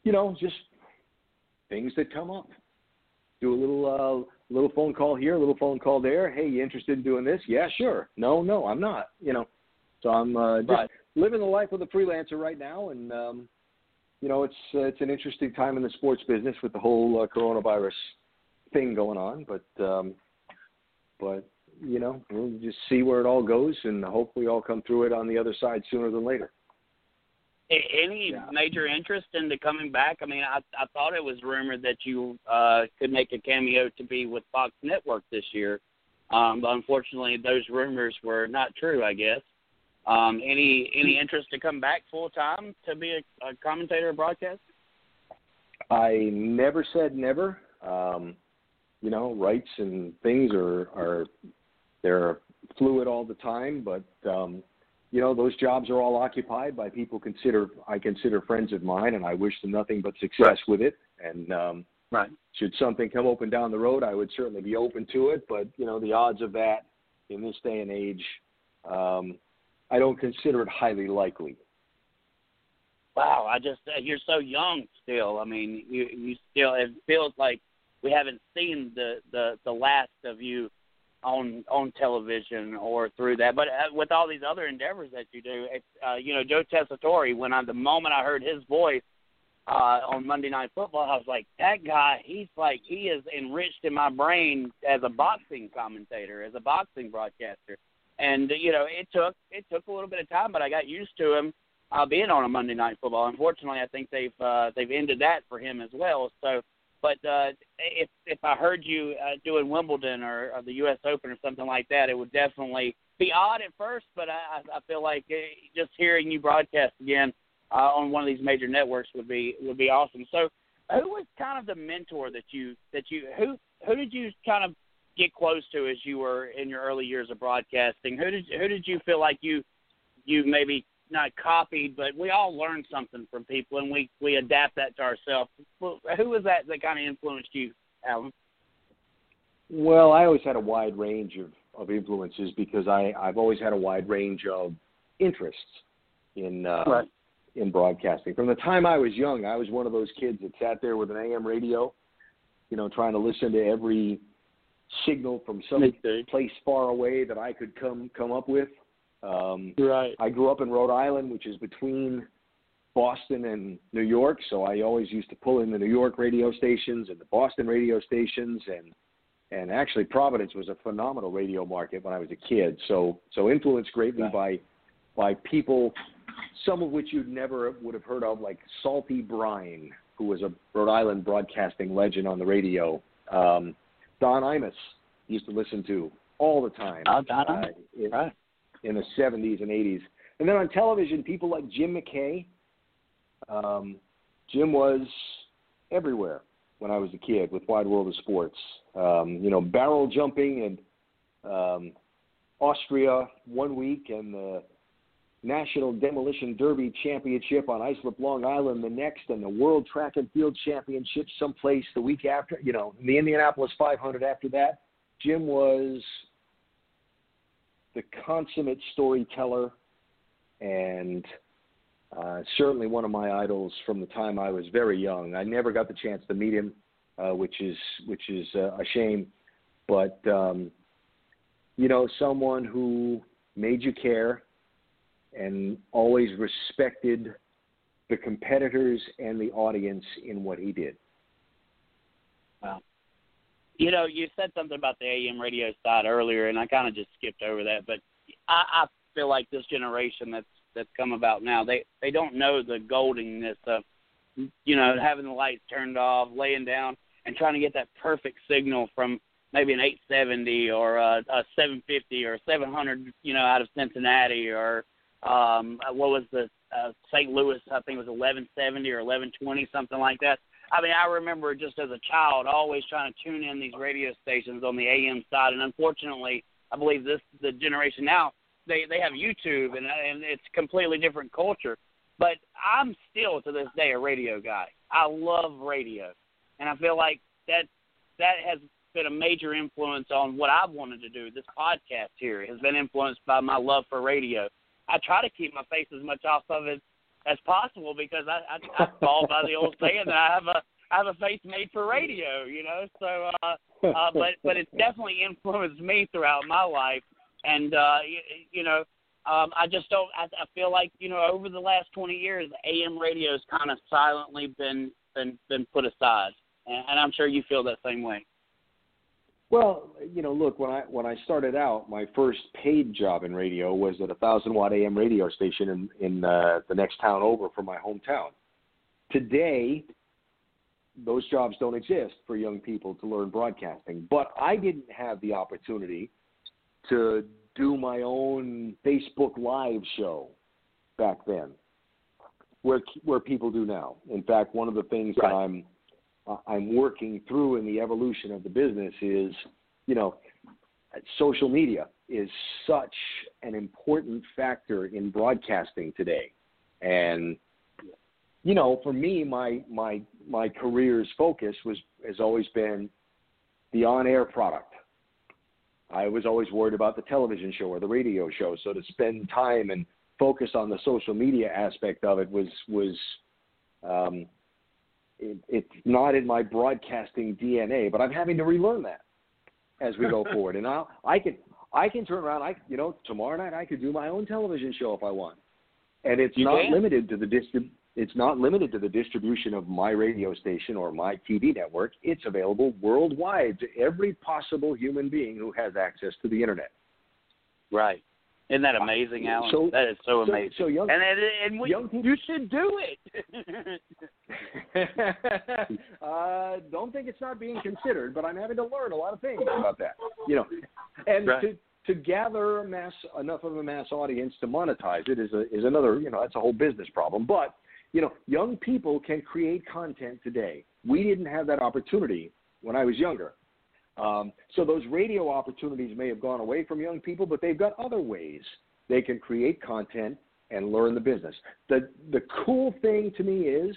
you know just things that come up. Do a little uh, little phone call here, a little phone call there. Hey, you interested in doing this? Yeah, sure. No, no, I'm not. You know, so I'm uh, just
Right.
living the life of a freelancer right now, and um, you know, it's uh, it's an interesting time in the sports business with the whole uh, coronavirus thing going on. But um, but you know, we'll just see where it all goes, and hopefully, all come through it on the other side sooner than later.
Any
Yeah.
major interest into coming back? I mean, I I thought it was rumored that you uh, could make a cameo to be with Fox Network this year, um, but unfortunately, those rumors were not true. I guess. Um, any any interest to come back full time to be a, a commentator or broadcast?
I never said never. Um, you know, rights and things are are they're fluid all the time, but um, you know, those jobs are all occupied by people consider I consider friends of mine, and I wish them nothing but success with it. And um,
Right.
should something come open down the road, I would certainly be open to it. But you know, the odds of that in this day and age, um, I don't consider it highly likely.
Wow, I just uh, you're so young still. I mean, you you still it feels like we haven't seen the the the last of you on on television or through that. But uh, with all these other endeavors that you do, uh, you know, Joe Tessitore. When I the moment I heard his voice uh, on Monday Night Football, I was like, that guy. He's like he is enriched in my brain as a boxing commentator, as a boxing broadcaster. And you know, it took it took a little bit of time, but I got used to him uh, being on a Monday Night Football. Unfortunately, I think they've uh, they've ended that for him as well. So, but uh, if if I heard you uh, doing Wimbledon or, or the U.S. Open or something like that, it would definitely be odd at first. But I, I feel like uh, just hearing you broadcast again uh, on one of these major networks would be would be awesome. So, who was kind of the mentor that you that you who who did you kind of get close to as you were in your early years of broadcasting? Who did who did you feel like you you maybe not copied, but we all learn something from people, and we we adapt that to ourselves. Well, who was that that kind of influenced you, Allen?
Well, I always had a wide range of, of influences because I, I've always had a wide range of interests in uh,
Right.
in broadcasting. From the time I was young, I was one of those kids that sat there with an AM radio, you know, trying to listen to every signal from some place far away that I could come come up with. Um,
Right.
I grew up in Rhode Island, which is between Boston and New York, so I always used to pull in the New York radio stations and the Boston radio stations and and actually Providence was a phenomenal radio market when I was a kid. So so influenced greatly by by people some of which you'd never would have heard of like Salty Brine, who was a Rhode Island broadcasting legend on the radio. Um, Don Imus used to listen to all the time.
Oh, Don
uh,
Imus.
in-
Right.
In the 70s and 80s. And then on television, people like Jim McKay. Um, Jim was everywhere when I was a kid with Wide World of Sports. Um, you know, barrel jumping and um, Austria one week and the National Demolition Derby Championship on Islip, Long Island the next, and the World Track and Field Championship someplace the week after. You know, the Indianapolis 500 after that. Jim was the consummate storyteller and uh, certainly one of my idols from the time I was very young. I never got the chance to meet him, uh, which is which is uh, a shame. But um, you know, someone who made you care and always respected the competitors and the audience in what he did.
You know, you said something about the AM radio side earlier, and I kind of just skipped over that. But I, I feel like this generation that's that's come about now, they they don't know the goldenness of, you know, having the lights turned off, laying down, and trying to get that perfect signal from maybe an 870 or a, a 750 or 700, you know, out of Cincinnati or um, what was the uh, St. Louis? I think it was 1170 or 1120, something like that. I mean, I remember just as a child always trying to tune in these radio stations on the AM side, and unfortunately, I believe this the generation now they they have YouTube and and it's completely different culture. But I'm still to this day a radio guy. I love radio, and I feel like that that has been a major influence on what I've wanted to do. This podcast here has been influenced by my love for radio. I try to keep my face as much off of it as possible because I I, I fall by the old saying that I have a I have a face made for radio, you know. So, uh, uh, but but it's definitely influenced me throughout my life, and uh, you, you know, um, I just don't. I, I feel like you know, over the last twenty years, AM radio has kind of silently been been been put aside, and, and I'm sure you feel that same way.
Well, you know, look when I when I started out, my first paid job in radio was at a thousand watt AM radio station in in uh, the next town over from my hometown. Today, those jobs don't exist for young people to learn broadcasting. But I didn't have the opportunity to do my own Facebook Live show back then, where where people do now. In fact, one of the things
Right.
that I'm I'm working through in the evolution of the business is, you know, social media is such an important factor in broadcasting today, and you know, for me, my my my career's focus was has always been the on-air product. I was always worried about the television show or the radio show, so to spend time and focus on the social media aspect of it was was um, it, it's not in my broadcasting DNA, but I'm having to relearn that as we go forward. And I I can I can turn around. I you know tomorrow night I could do my own television show if I want, and it's
You
not
can.
limited to the distrib- It's not limited to the distribution of my radio station or my TV network. It's available worldwide to every possible human being who has access to the internet.
Right. Isn't that amazing, Allen?
So-
that is so
so-
amazing.
so young-
and and, and we,
young people-
you should do it.
uh, don't think it's not being considered, but I'm having to learn a lot of things about that. You know, and
Right.
to to gather a mass enough of a mass audience to monetize it is a is another you know that's a whole business problem. But you know, young people can create content today. We didn't have that opportunity when I was younger. Um, so those radio opportunities may have gone away from young people, but they've got other ways they can create content and learn the business. The the cool thing to me is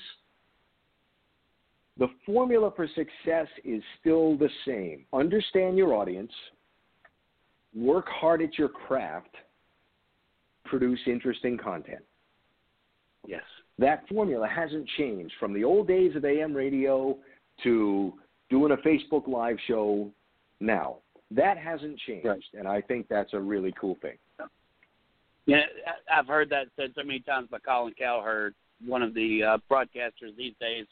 the formula for success is still the same. Understand your audience, work hard at your craft, produce interesting content.
yes.
That formula hasn't changed from the old days of AM radio to doing a Facebook Live show now. That hasn't changed,
Right.
and I think that's a really cool thing.
Yeah, I- I've heard that said so many times by Colin Cowherd, one of the uh, broadcasters these days,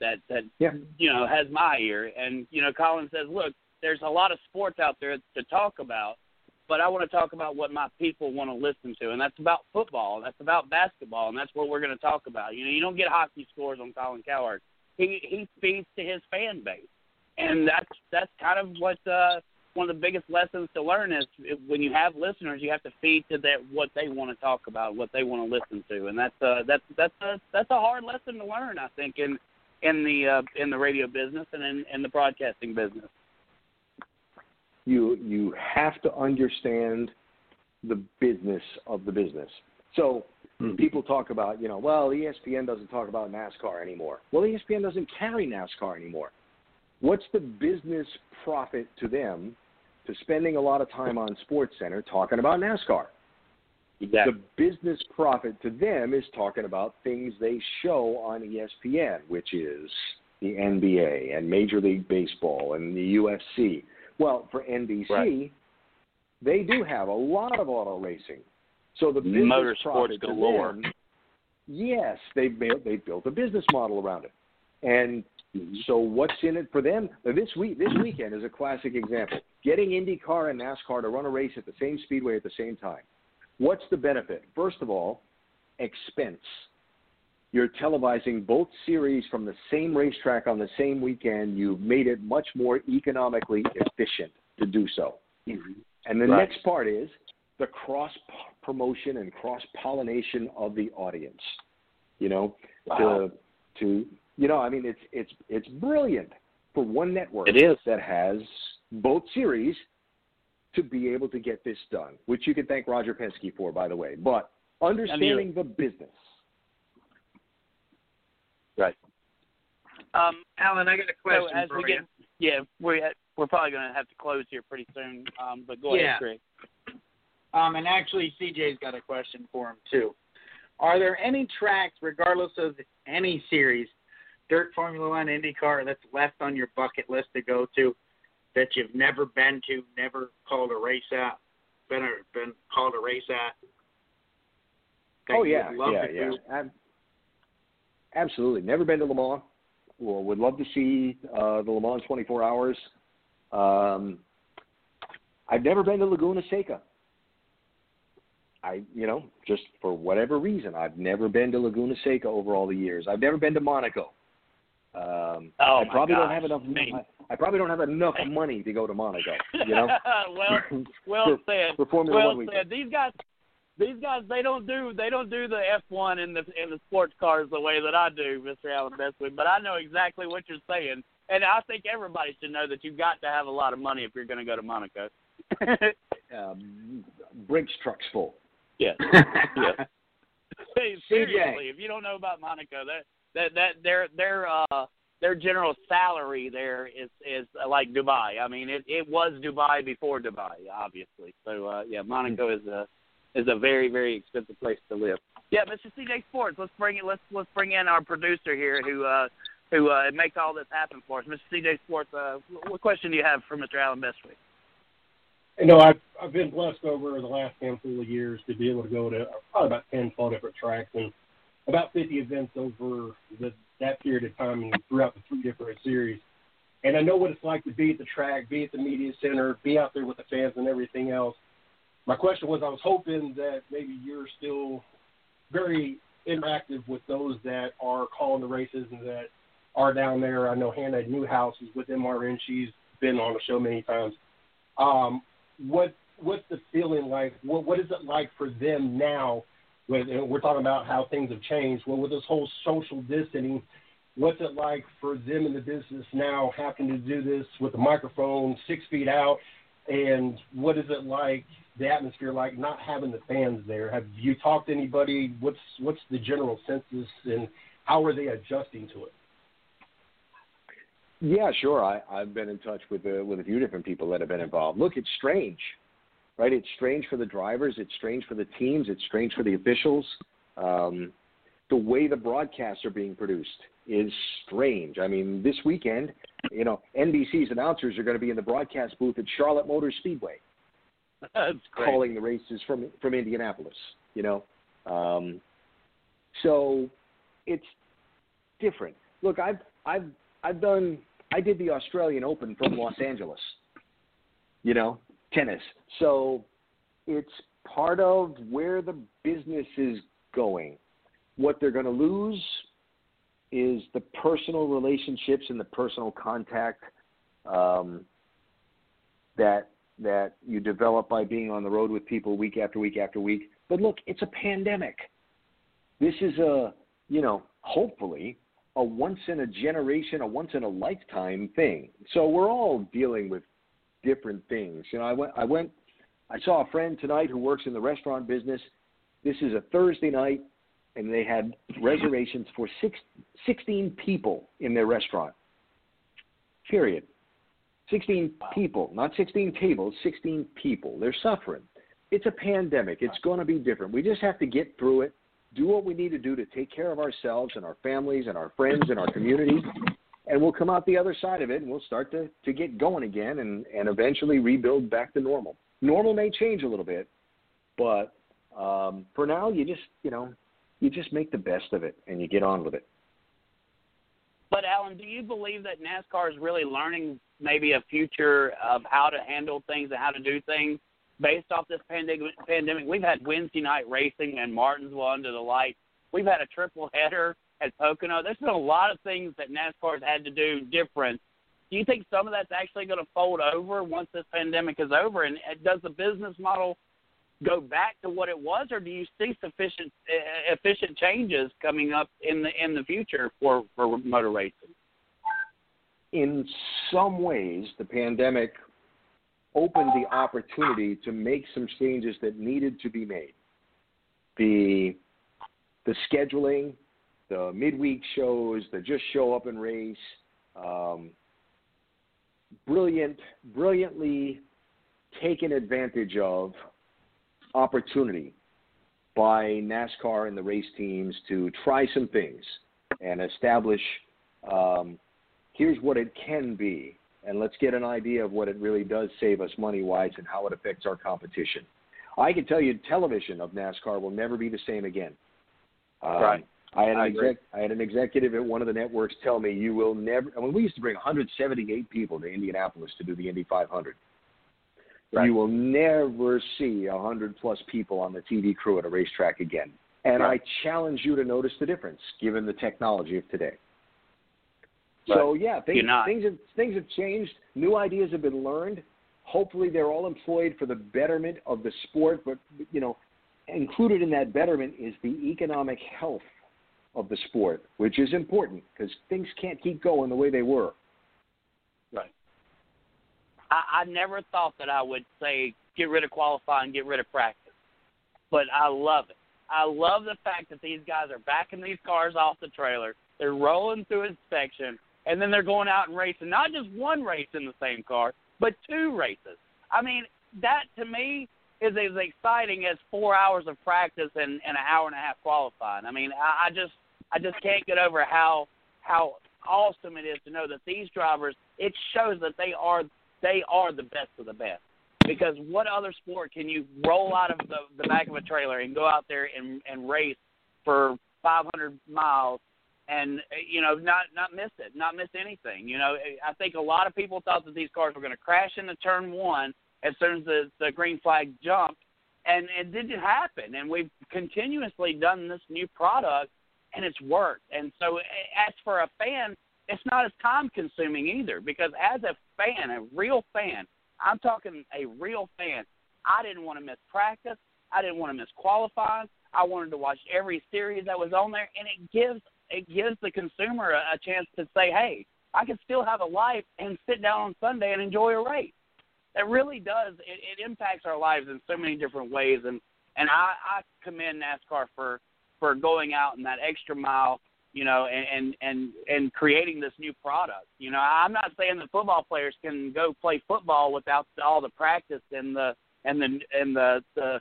that that
Yeah.
you know has my ear. And you know, Colin says, "Look, there's a lot of sports out there to talk about, but I want to talk about what my people want to listen to, and that's about football, that's about basketball, and that's what we're going to talk about. You know, you don't get hockey scores on Colin Cowherd. He he feeds to his fan base, and that's that's kind of what." uh one of the biggest lessons to learn is when you have listeners, you have to feed to that what they want to talk about, what they want to listen to, and that's uh, that's that's a that's a hard lesson to learn, I think, in in the uh, in the radio business and in, in the broadcasting business.
you you have to understand the business of the business. So Hmm. people talk about, you know, well, ESPN doesn't talk about NASCAR anymore. Well, ESPN doesn't carry NASCAR anymore. What's the business profit to them to spending a lot of time on Sports Center talking about NASCAR?
Exactly.
The business profit to them is talking about things they show on ESPN, which is the NBA and Major League Baseball and the UFC. Well, for NBC,
Right.
they do have a lot of auto racing. So the business
Motorsports galore.
them- yes, they've built, they've built a business model around it. And mm-hmm. so what's in it for them? This week, this weekend is a classic example. Getting IndyCar and NASCAR to run a race at the same speedway at the same time. What's the benefit? First of all, expense. You're televising both series from the same racetrack on the same weekend. You've made it much more economically efficient to do so. Mm-hmm. And the
Right.
next part is the cross promotion and cross pollination of the audience. You know,
Wow.
to to you know, I mean, it's it's it's brilliant for one network
It is.
that has both series to be able to get this done, which you can thank Roger Penske for, by the way. But understanding the business.
Right.
Um, Allen, I got a question
So as
for
we
you.
get, yeah, we we're probably going to have to close here pretty soon. Um, but go
Yeah.
ahead, Craig.
Um, and actually, CJ's got a question for him too. Are there any tracks, regardless of any series, Dirt, Formula One, IndyCar, that's left on your bucket list to go to that you've never been to, never called a race at, been a, been called a race at?
oh yeah, yeah, yeah. Ab- absolutely. Never been to Le Mans. Well, would love to see uh, the Le Mans 24 Hours. Um, I've never been to Laguna Seca. I, you know, just for whatever reason, I've never been to Laguna Seca over all the years. I've never been to Monaco. Um,
Oh,
I probably don't have enough.
Me.
I, I probably don't have enough money to go to Monaco. You know,
well, well
for,
said.
for Formula
well
One weekend.
said. These guys, these guys, they don't do they don't do the F one in the in the sports cars the way that I do, Mr. Allen Bestwood. But I know exactly what you're saying, and I think everybody should know that you've got to have a lot of money if you're going to go to Monaco.
Um, Brinks trucks full.
Yes. yes. Hey, seriously, if you don't know about Monaco, that that that their their uh their general salary there is is uh, like Dubai. I mean, it it was Dubai before Dubai, obviously. So uh yeah, Monaco is a is a very very expensive place to live. Yeah, Mr. CJ Sports, let's bring it. Let's let's bring in our producer here who uh who uh makes all this happen for us. Mr. CJ Sports, uh, what question do you have for Mr. Allen Bestwick?
You know, I've I've been blessed over the last handful of years to be able to go to probably about 10, 12 different tracks and about 50 events over the, that period of time and throughout the three different series. And I know what it's like to be at the track, be at the media center, be out there with the fans and everything else. My question was, I was hoping that maybe you're still very interactive with those that are calling the races and that are down there. I know Hannah Newhouse is with MRN. She's been on the show many times. Um, what what's the feeling like? What what is it like for them now? And we're talking about how things have changed. Well, with this whole social distancing, what's it like for them in the business now, having to do this with the microphone six feet out? And what is it like? The atmosphere like not having the fans there. Have you talked to anybody? What's what's the general census and how are they adjusting to it?
Yeah, sure. I, I've been in touch with uh, with a few different people that have been involved. Look, it's strange, right? It's strange for the drivers. It's strange for the teams. It's strange for the officials. Um, the way the broadcasts are being produced is strange. I mean, this weekend, you know, NBC's announcers are going to be in the broadcast booth at Charlotte Motor Speedway calling the races from from Indianapolis. You know, um, so it's different. Look, I've I've I've done I did the Australian Open from Los Angeles. You know, tennis. So it's part of where the business is going. What they're going to lose is the personal relationships and the personal contact um, that that you develop by being on the road with people week after week after week. But look, it's a pandemic. This is a, you know, hopefully a once in a generation, a once in a lifetime thing. So we're all dealing with different things. You know, I went I went I saw a friend tonight who works in the restaurant business. This is a Thursday night and they had reservations for six, 16 people in their restaurant. Period. 16 people, not 16 tables, 16 people. They're suffering. It's a pandemic. It's going to be different. We just have to get through it, do what we need to do to take care of ourselves and our families and our friends and our communities, and we'll come out the other side of it and we'll start to, to get going again and, and eventually rebuild back to normal. Normal may change a little bit, but um, for now, you just, you know, you just make the best of it and you get on with it.
But Allen, do you believe that NASCAR is really learning maybe a future of how to handle things and how to do things based off this pandemic? Pandemic, we've had Wednesday night racing and Martinsville under the lights. We've had a triple header at Pocono. There's been a lot of things that NASCAR's had to do different. Do you think some of that's actually going to fold over once this pandemic is over? And uh, does the business model go back to what it was, or do you see sufficient uh, efficient changes coming up in the in the future for for motor racing?
in some ways, the pandemic opened the opportunity to make some changes that needed to be made. The the scheduling, the midweek shows, the just show up and race, um, brilliant, brilliantly taken advantage of opportunity by NASCAR and the race teams to try some things and establish um, here's what it can be, and let's get an idea of what it really does save us money wise and how it affects our competition. I can tell you, television of NASCAR will never be the same again. Um,
Right.
I had an
I
exec, I had an executive at one of the networks tell me you will never. I mean, we used to bring 178 people to Indianapolis to do the Indy 500.
Right.
You will never see 100 plus people on the TV crew at a racetrack again. And
Right.
I challenge you to notice the difference given the technology of today. So yeah, things, things have things have changed. New ideas have been learned. Hopefully, they're all employed for the betterment of the sport. But you know, included in that betterment is the economic health of the sport, which is important because things can't keep going the way they were.
I, I never thought that I would say get rid of qualifying, get rid of practice, but I love it. I love the fact that these guys are backing these cars off the trailer. They're rolling through inspection, and then they're going out and racing. Not just one race in the same car, but two races. I mean, that to me is as exciting as four hours of practice and, and an hour and a half qualifying. I mean, I, I just I just can't get over how how awesome it is to know that these drivers. It shows that they are they are the best of the best. Because what other sport can you roll out of the, the back of a trailer and go out there and, and race for 500 miles and uh, you know not not miss it, not miss anything? You know, eh, I think a lot of people thought that these cars were going to crash into turn one as soon as the, the green flag jumped, and it didn't happen. And we've continuously done this new product, and it's worked. And so, eh, as for a fan, it's not as time consuming either because as a fan, a real fan, I'm talking a real fan, I didn't want to miss practice. I didn't want to miss qualifying. I wanted to watch every series that was on there, and it gives it gives the consumer a, a chance to say, "Hey, I can still have a life and sit down on Sunday and enjoy a race." It really does. It, it impacts our lives in so many different ways, and and I, I commend NASCAR for for going out in that extra mile you know, and, and and and creating this new product. You know, I'm not saying that football players can go play football without all the practice and the and the and the the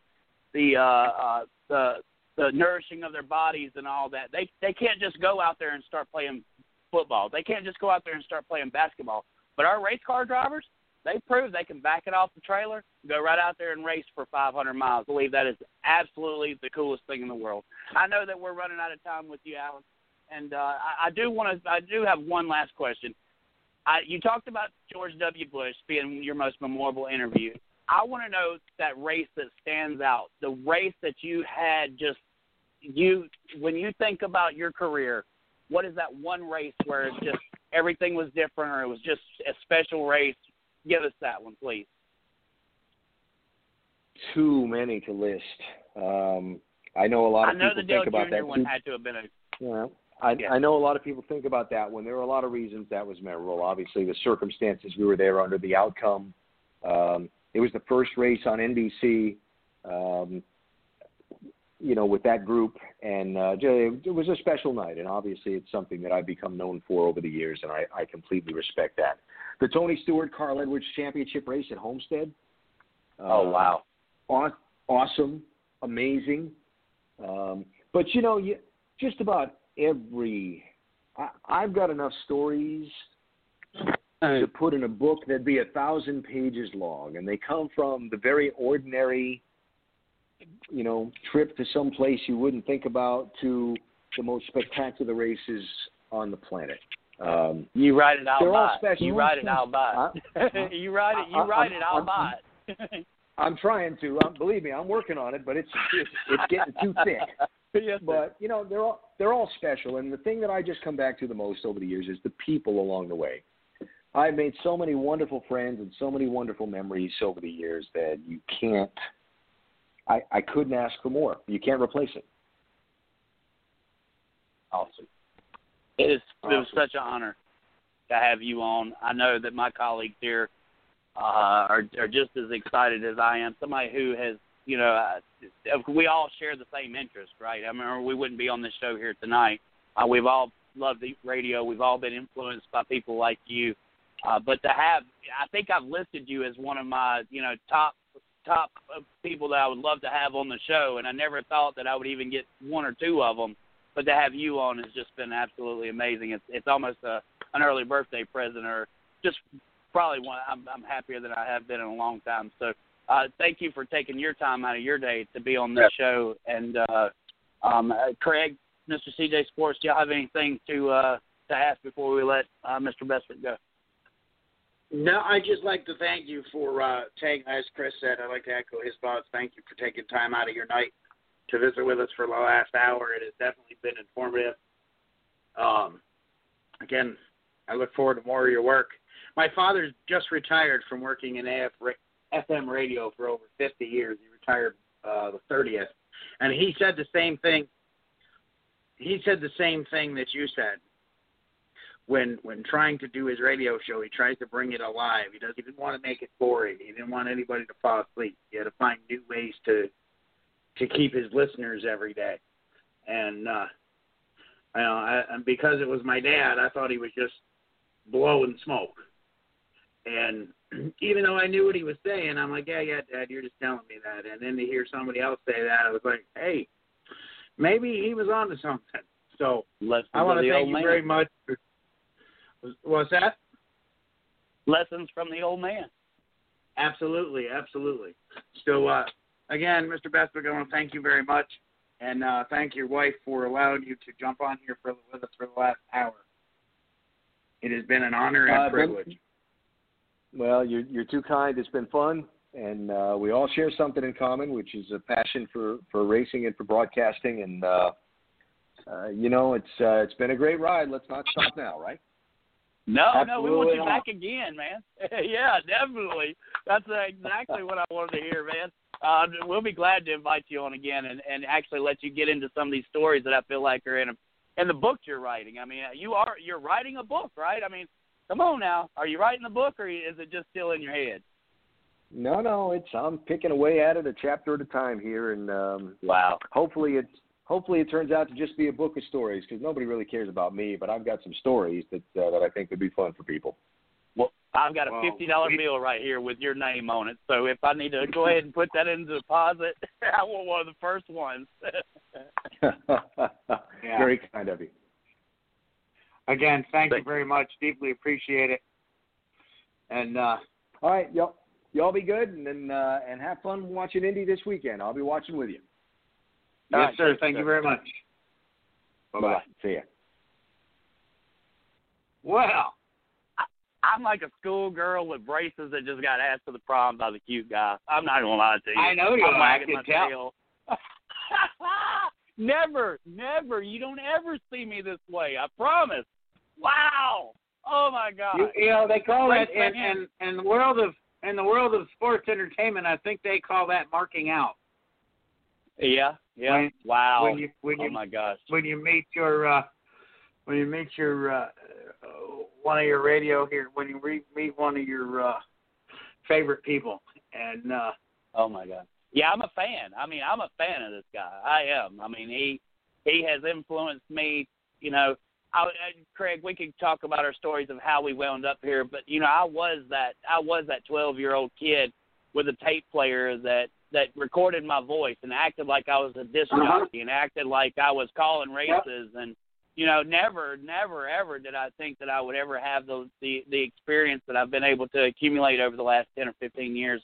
the uh, uh, the the nourishing of their bodies and all that. They they can't just go out there and start playing football. They can't just go out there and start playing basketball. But our race car drivers, they prove they can back it off the trailer, go right out there and race for 500 miles. I believe that is absolutely the coolest thing in the world. I know that we're running out of time with you, Allen and uh, I, I do want to. I do have one last question. I, you talked about George W. Bush being your most memorable interview. I want to know that race that stands out, the race that you had just you when you think about your career. What is that one race where it's just everything was different, or it was just a special race? Give us that one, please.
Too many to list. Um, I know a lot of
know
people think about
Jr.
that.
one had to have been a
Yeah. I,
Yeah.
I know a lot of people think about that one. There were a lot of reasons that was memorable. Obviously, the circumstances we were there under, the outcome. Um, it was the first race on NBC, um, you know, with that group, and uh, it was a special night. And obviously, it's something that I've become known for over the years, and I, I completely respect that. The Tony Stewart Carl Edwards Championship race at Homestead.
Oh
uh,
wow.
aw- awesome, amazing. Um, but you know, you, just about every, I, I've got enough stories to put in a book that'd be a thousand pages long, and they come from the very ordinary, you know, trip to some place you wouldn't think about to the most spectacular races on the planet. Um,
You ride it, I'll
They're all special.
You write it, I'll buy you ride it, you ride
I'm-
it, buy it.
I'm trying to. Um, believe me, I'm working on it, but it's it's, it's getting too thick.
yes,
but you know they're all they're all special and the thing that i just come back to the most over the years is the people along the way i've made so many wonderful friends and so many wonderful memories over the years that you can't i i couldn't ask for more you can't replace it
Awesome. It is it was such an honor to have you on. I know that my colleagues here uh, are are just as excited as I am. Somebody who has, you know, uh, we all share the same interest, right? I mean, we wouldn't be on this show here tonight. Uh, we've all loved the radio. We've all been influenced by people like you. Uh, but to have, I think I've listed you as one of my, you know, top top people that I would love to have on the show, and I never thought that I would even get one or two of them. But to have you on has just been absolutely amazing. It's it's almost a an early birthday present, or just probably one. I'm I'm happier than I have been in a long time. So uh, thank you for taking your time out of your day to be on this show. And uh, um, uh, Craig, Mr. CJ Sports, do y'all have anything to uh, to ask before we let uh, Mr. Bestwick go?
No, I just like to thank you for uh, taking, as Chris said, I'd like to echo his thoughts. Thank you for taking time out of your night to visit with us for the last hour. It has definitely been informative. Um, again, I look forward to more of your work. My father's just retired from working in AF, FM radio for over 50 years. He retired uh, the 30th, and he said the same thing. He said the same thing that you said when when trying to do his radio show, he tries to bring it alive. He doesn't. He didn't want to make it boring. He didn't want anybody to fall asleep. He had to find new ways to to keep his listeners every day. And uh, you know, I, and because it was my dad, I thought he was just blowing smoke. And even though I knew what he was saying, I'm like, yeah, yeah, Dad, you're just telling me that. And then to hear somebody else say that, I was like, hey, maybe he was onto something. So
Lessons
I want to thank you
man.
very much. For, what's that?
Lessons from the old man.
Absolutely, absolutely. So, uh, again, Mr. Bestwick, I want to thank you very much, and uh, thank your wife for allowing you to jump on here for, with us for the last hour. It has been an honor and
Uh, Ben-
privilege.
Well, you're you're too kind. It's been fun, and uh, we all share something in common, which is a passion for for racing and for broadcasting. And uh, uh, you know, it's uh, it's been a great ride. Let's not stop now, right?
No, no, we want
Absolutely
you
not.
back again, man. yeah, definitely. That's exactly what I wanted to hear, man. Uh, we'll be glad to invite you on again and, and actually let you get into some of these stories that I feel like are in a, in the book you're writing. I mean, you are you're writing a book, right? I mean, come on now, are you writing a book or is it just still in your head?
No, no, it's I'm picking away at it a chapter at a time here, and um,
Wow.
hopefully it's hopefully it turns out to just be a book of stories because nobody really cares about me, but I've got some stories that uh, that I think would be fun for people.
Well, I've got a fifty dollar
we-
bill right here with your name on it. So if I need to go ahead and put that into deposit, I want one of the first ones.
Very kind of you.
Again, thank you very much. Deeply appreciate it. And uh,
All right, y'all, y'all be good, and then uh, and have fun watching Indy this weekend. I'll be watching with you.
All
yes,
right,
sir.
thank you,
you very much. Bye bye.
See ya.
Well,
I'm like a schoolgirl with braces that just got asked to the prom by the cute guy. I'm not gonna lie to you.
I know you
I'm.
I
wagging
can
my
tell.
tail. never, never. You don't ever see me this way. I promise. Wow. Oh my God.
you, you know they call
Great
that in, in in the world of in the world of sports entertainment. I think they call that marking out.
yeah. Yeah.
When-
wow.
When you when
oh
you
my gosh.
when you meet your uh, when you meet your uh, uh, one of your radio here when you re- meet one of your uh, favorite people and uh,
Oh my God. Yeah, I'm a fan. I mean, I'm a fan of this guy. I am. I mean, he he has influenced me. You know, I, I, Craig, we could talk about our stories of how we wound up here, but you know, I was that I was that 12 year old kid with a tape player that that recorded my voice and acted like I was a disc
Uh-huh.
jockey and acted like I was calling races and you know, never, never, ever did I think that I would ever have the the, the experience that I've been able to accumulate over the last ten or fifteen years,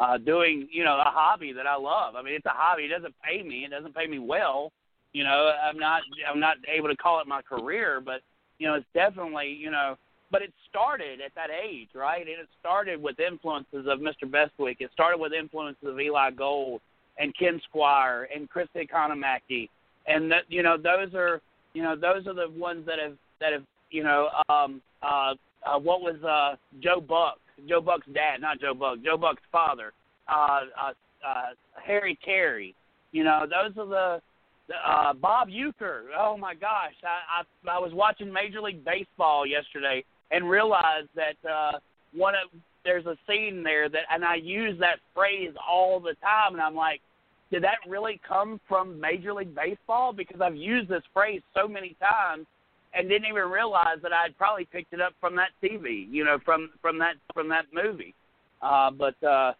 uh, doing you know a hobby that I love. I mean, it's a hobby. It doesn't pay me. It doesn't pay me well. You know, I'm not I'm not able to call it my career, but you know, it's definitely you know. But it started at that age, right? And it started with influences of Mr. Bestwick. It started with influences of Eli Gold and Ken Squier and Chris Economaki, and that you know those are you know those are the ones that have that have you know um uh, uh what was uh Joe Buck Joe Buck's dad not Joe Buck Joe Buck's father uh uh, uh Harry Caray you know those are the uh Bob Uecker oh my gosh I I I was watching Major League Baseball yesterday and realized that uh one of there's a scene there that and I use that phrase all the time and I'm like did that really come from Major League Baseball? Because I've used this phrase so many times and didn't even realize that I'd probably picked it up from that TV, you know, from from that from that movie. Uh, but uh,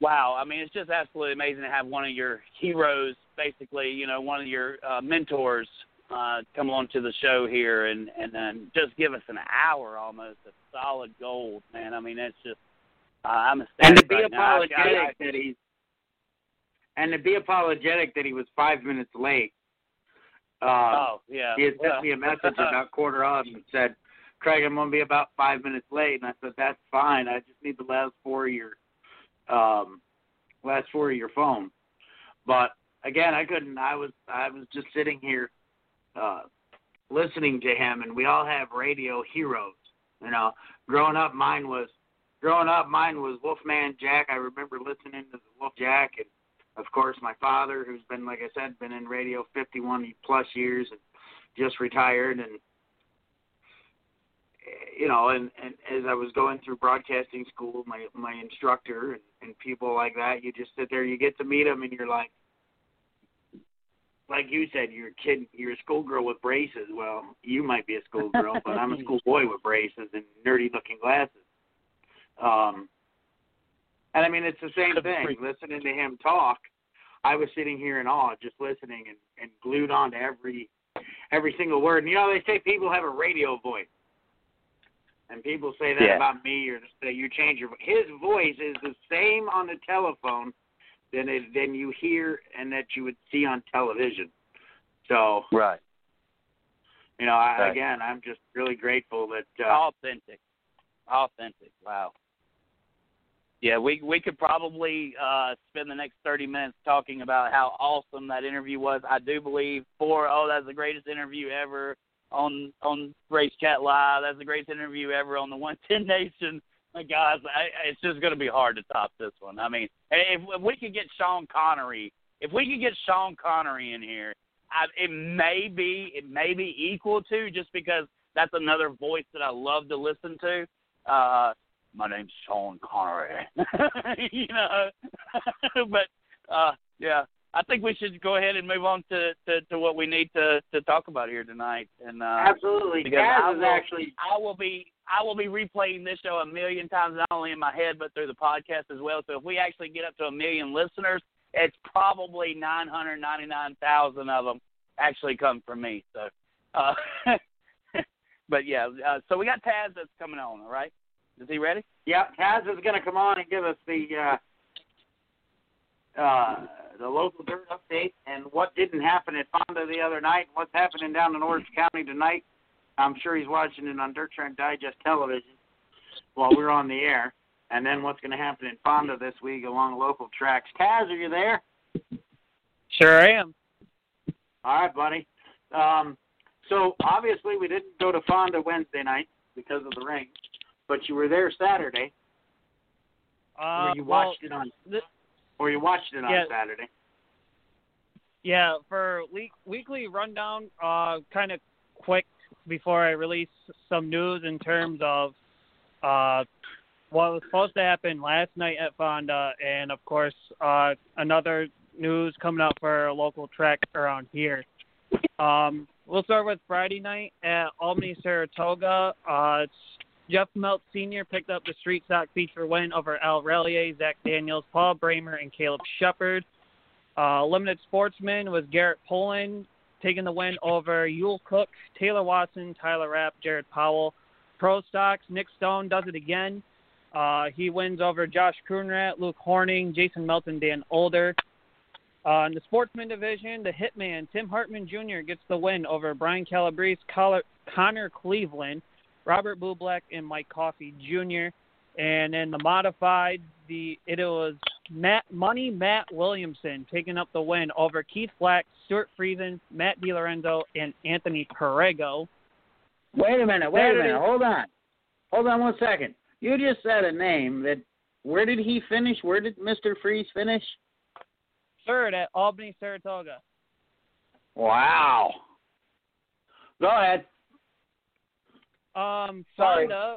wow, I mean, it's just absolutely amazing to have one of your heroes, basically, you know, one of your uh, mentors, uh, come on to the show here and and then just give us an hour almost of solid gold, man. I mean, it's just uh, I'm ecstatic
and to be
right now. I-
apologetic
I-
that he's and to be apologetic that he was five minutes late. Uh,
oh yeah.
he had
Well-
sent me a message about quarter of and said, "Craig, I'm going to be about five minutes late." And I said, "That's fine. I just need the last four of your, um, last four of your phone." But again, I couldn't. I was I was just sitting here, uh, listening to him, and we all have radio heroes. You know, growing up, mine was growing up, mine was Wolfman Jack. I remember listening to the Wolf Jack, and of course, my father, who's been, like I said, been in radio 51 plus years and just retired, and you know, and and as I was going through broadcasting school, my my instructor and, and people like that, you just sit there, you get to meet them, and you're like, like you said, you're a kid, you're a schoolgirl with braces. Well, you might be a schoolgirl, but I'm a schoolboy with braces and nerdy looking glasses. Um, and I mean, it's the same thing. Listening to him talk, I was sitting here in awe, just listening and, and glued on to every every single word. And you know, they say people have a radio voice, and people say that
Yeah.
about me, or say you change your. His voice is the same on the telephone than it than you hear and that you would see on television. So
Right.
you know, I,
Right.
again, I'm just really grateful that. Uh,
authentic, authentic. Wow. Yeah, we we could probably uh, spend the next thirty minutes talking about how awesome that interview was. I do believe for oh that's the greatest interview ever on on Race Chat Live. That's the greatest interview ever on the One Ten Nation. Guys, I, it's just going to be hard to top this one. I mean, if, if we could get Sean Connery, if we could get Sean Connery in here, I, it may be it may be equal to just because that's another voice that I love to listen to. Uh, my name's Sean Connery. you know, but uh, yeah, I think we should go ahead and move on to, to, to what we need to, to talk about here tonight. And uh,
absolutely,
because I
Taz is actually.
I will be I will be replaying this show a million times, not only in my head but through the podcast as well. So if we actually get up to a million listeners, it's probably nine hundred ninety nine thousand of them actually come from me. So, uh, but yeah, uh, so we got Taz that's coming on. All right, is he ready?
Yeah, Taz is going to come on and give us the uh, uh, the local dirt update and what didn't happen at Fonda the other night, and what's happening down in Orange County tonight. I'm sure he's watching it on Dirt Track Digest television while we're on the air, and then what's going to happen in Fonda this week along local tracks. Taz, are you there?
Sure I am.
All right, buddy. Um, so obviously we didn't go to Fonda Wednesday night because of the rain, but you were there Saturday,
Uh,
or you
well,
watched it on,
th-
or you watched it on
Yeah.
Saturday.
Yeah, for week, weekly rundown, uh, kind of quick before I release some news in terms of uh, what was supposed to happen last night at Fonda, and of course, uh, another news coming up for a local track around here. Um, we'll start with Friday night at Albany Saratoga. Uh, Jeff Melt Sr. picked up the street stock feature win over Al Relier, Zach Daniels, Paul Bramer, and Caleb Shepard. Uh, limited sportsman was Garrett Poland taking the win over Yule Cook, Taylor Watson, Tyler Rapp, Jared Powell. Pro stocks, Nick Stone does it again. Uh, he wins over Josh Coonrat, Luke Horning, Jason Melton, Dan Older. Uh, in the sportsman division, the hitman Tim Hartman Jr. gets the win over Brian Calabrese, Connor Cleveland, Robert Bublak, and Mike Coffey Jr. And in the modified, the it was Matt Money Matt Williamson taking up the win over Keith Black, Stewart Friesen, Matt DiLorenzo, and Anthony Perrego.
Wait a minute, wait a minute, hold on. Hold on one second. You just said a name that where did he finish? Where did Mr. Freeze finish?
Third at Albany Saratoga.
Wow. Go ahead.
Um,
Sorry.
Fonda.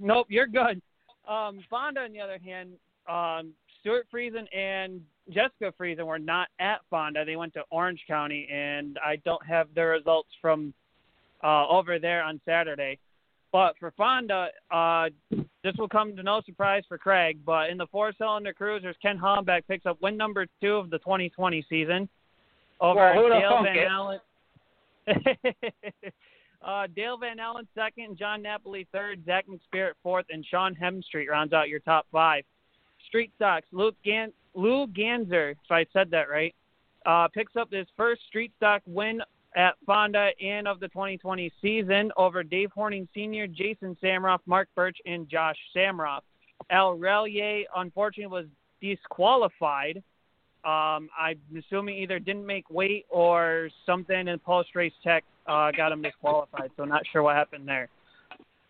Nope, you're good. Um, Fonda, on the other hand, um, Stewart Friesen and Jessica Friesen were not at Fonda. They went to Orange County, and I don't have the results from uh, over there on Saturday. But for Fonda, uh, this will come to no surprise for Craig. But in the four-cylinder cruisers, Ken Hombeck picks up win number two of the 2020 season over
Well,
Dale Van? Allen. uh, Dale Van Allen second, John Napoli third, Zach McSpirit fourth, and Sean Hemstreet rounds out your top five. Street stocks, Luke Gan- Lou Ganzer, if I said that right, uh, picks up his first street stock win at Fonda and of the 2020 season over Dave Horning Sr., Jason Samroff, Mark Birch, and Josh Samroff. Al Relier, unfortunately, was disqualified. Um, I'm assuming either didn't make weight or something in post race tech uh, got him disqualified. So not sure what happened there.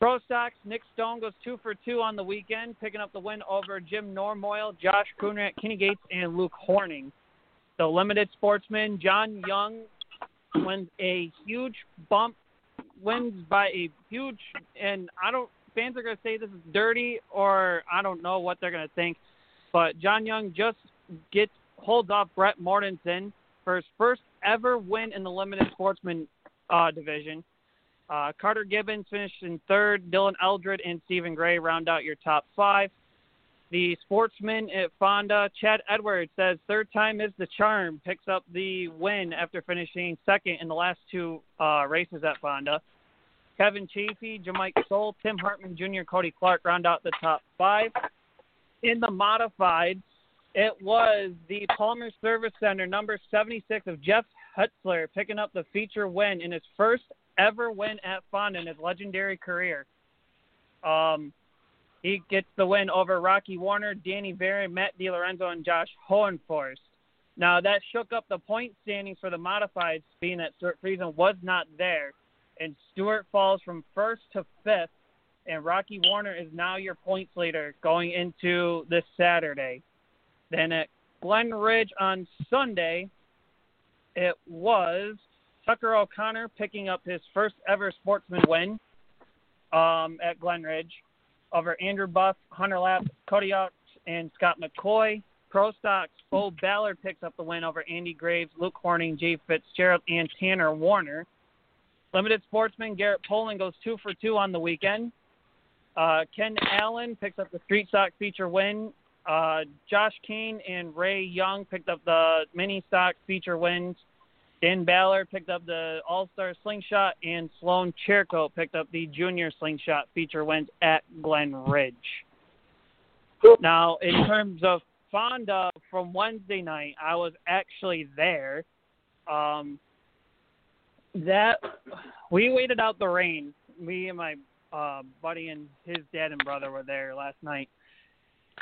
Pro stocks, Nick Stone goes two for two on the weekend, picking up the win over Jim Normoyle, Josh Coonrat, Kenny Gates, and Luke Horning. The limited sportsman, John Young, wins a huge bump, wins by a huge, and I don't, fans are going to say this is dirty or I don't know what they're going to think, but John Young just gets, holds off Brett Mortensen for his first ever win in the limited sportsman uh, division. Uh, Carter Gibbons finished in third. Dylan Eldred and Stephen Gray round out your top five. The sportsman at Fonda, Chad Edwards, says third time is the charm. Picks up the win after finishing second in the last two uh, races at Fonda. Kevin Chaffee, Jamike Soul, Tim Hartman Jr., Cody Clark round out the top five. In the modified, it was the Palmer Service Center number 76 of Jeff Hutzler picking up the feature win in his first ever win at Fonda in his legendary career. Um, he gets the win over Rocky Warner, Danny Barron, Matt DiLorenzo, and Josh Hohenforst. Now that shook up the point standings for the modifieds, being that Stewart Friesen was not there, and Stewart falls from first to fifth, and Rocky Warner is now your points leader going into this Saturday. Then at Glen Ridge on Sunday, it was Tucker O'Connor picking up his first ever sportsman win um, at Glen Ridge over Andrew Buff, Hunter Lapp, Cody Ox, and Scott McCoy. Pro Stocks, Bo Ballard picks up the win over Andy Graves, Luke Horning, Jay Fitzgerald, and Tanner Warner. Limited Sportsman Garrett Poland goes two for two on the weekend. Uh, Ken Allen picks up the Street Stock feature win. Uh, Josh Kane and Ray Young picked up the Mini Stock feature wins. Dan Ballard picked up the All Star Slingshot, and Sloan Cherko picked up the Junior Slingshot feature wins at Glen Ridge. Now, in terms of Fonda from Wednesday night, I was actually there. Um, that we waited out the rain. Me and my uh, buddy and his dad and brother were there last night,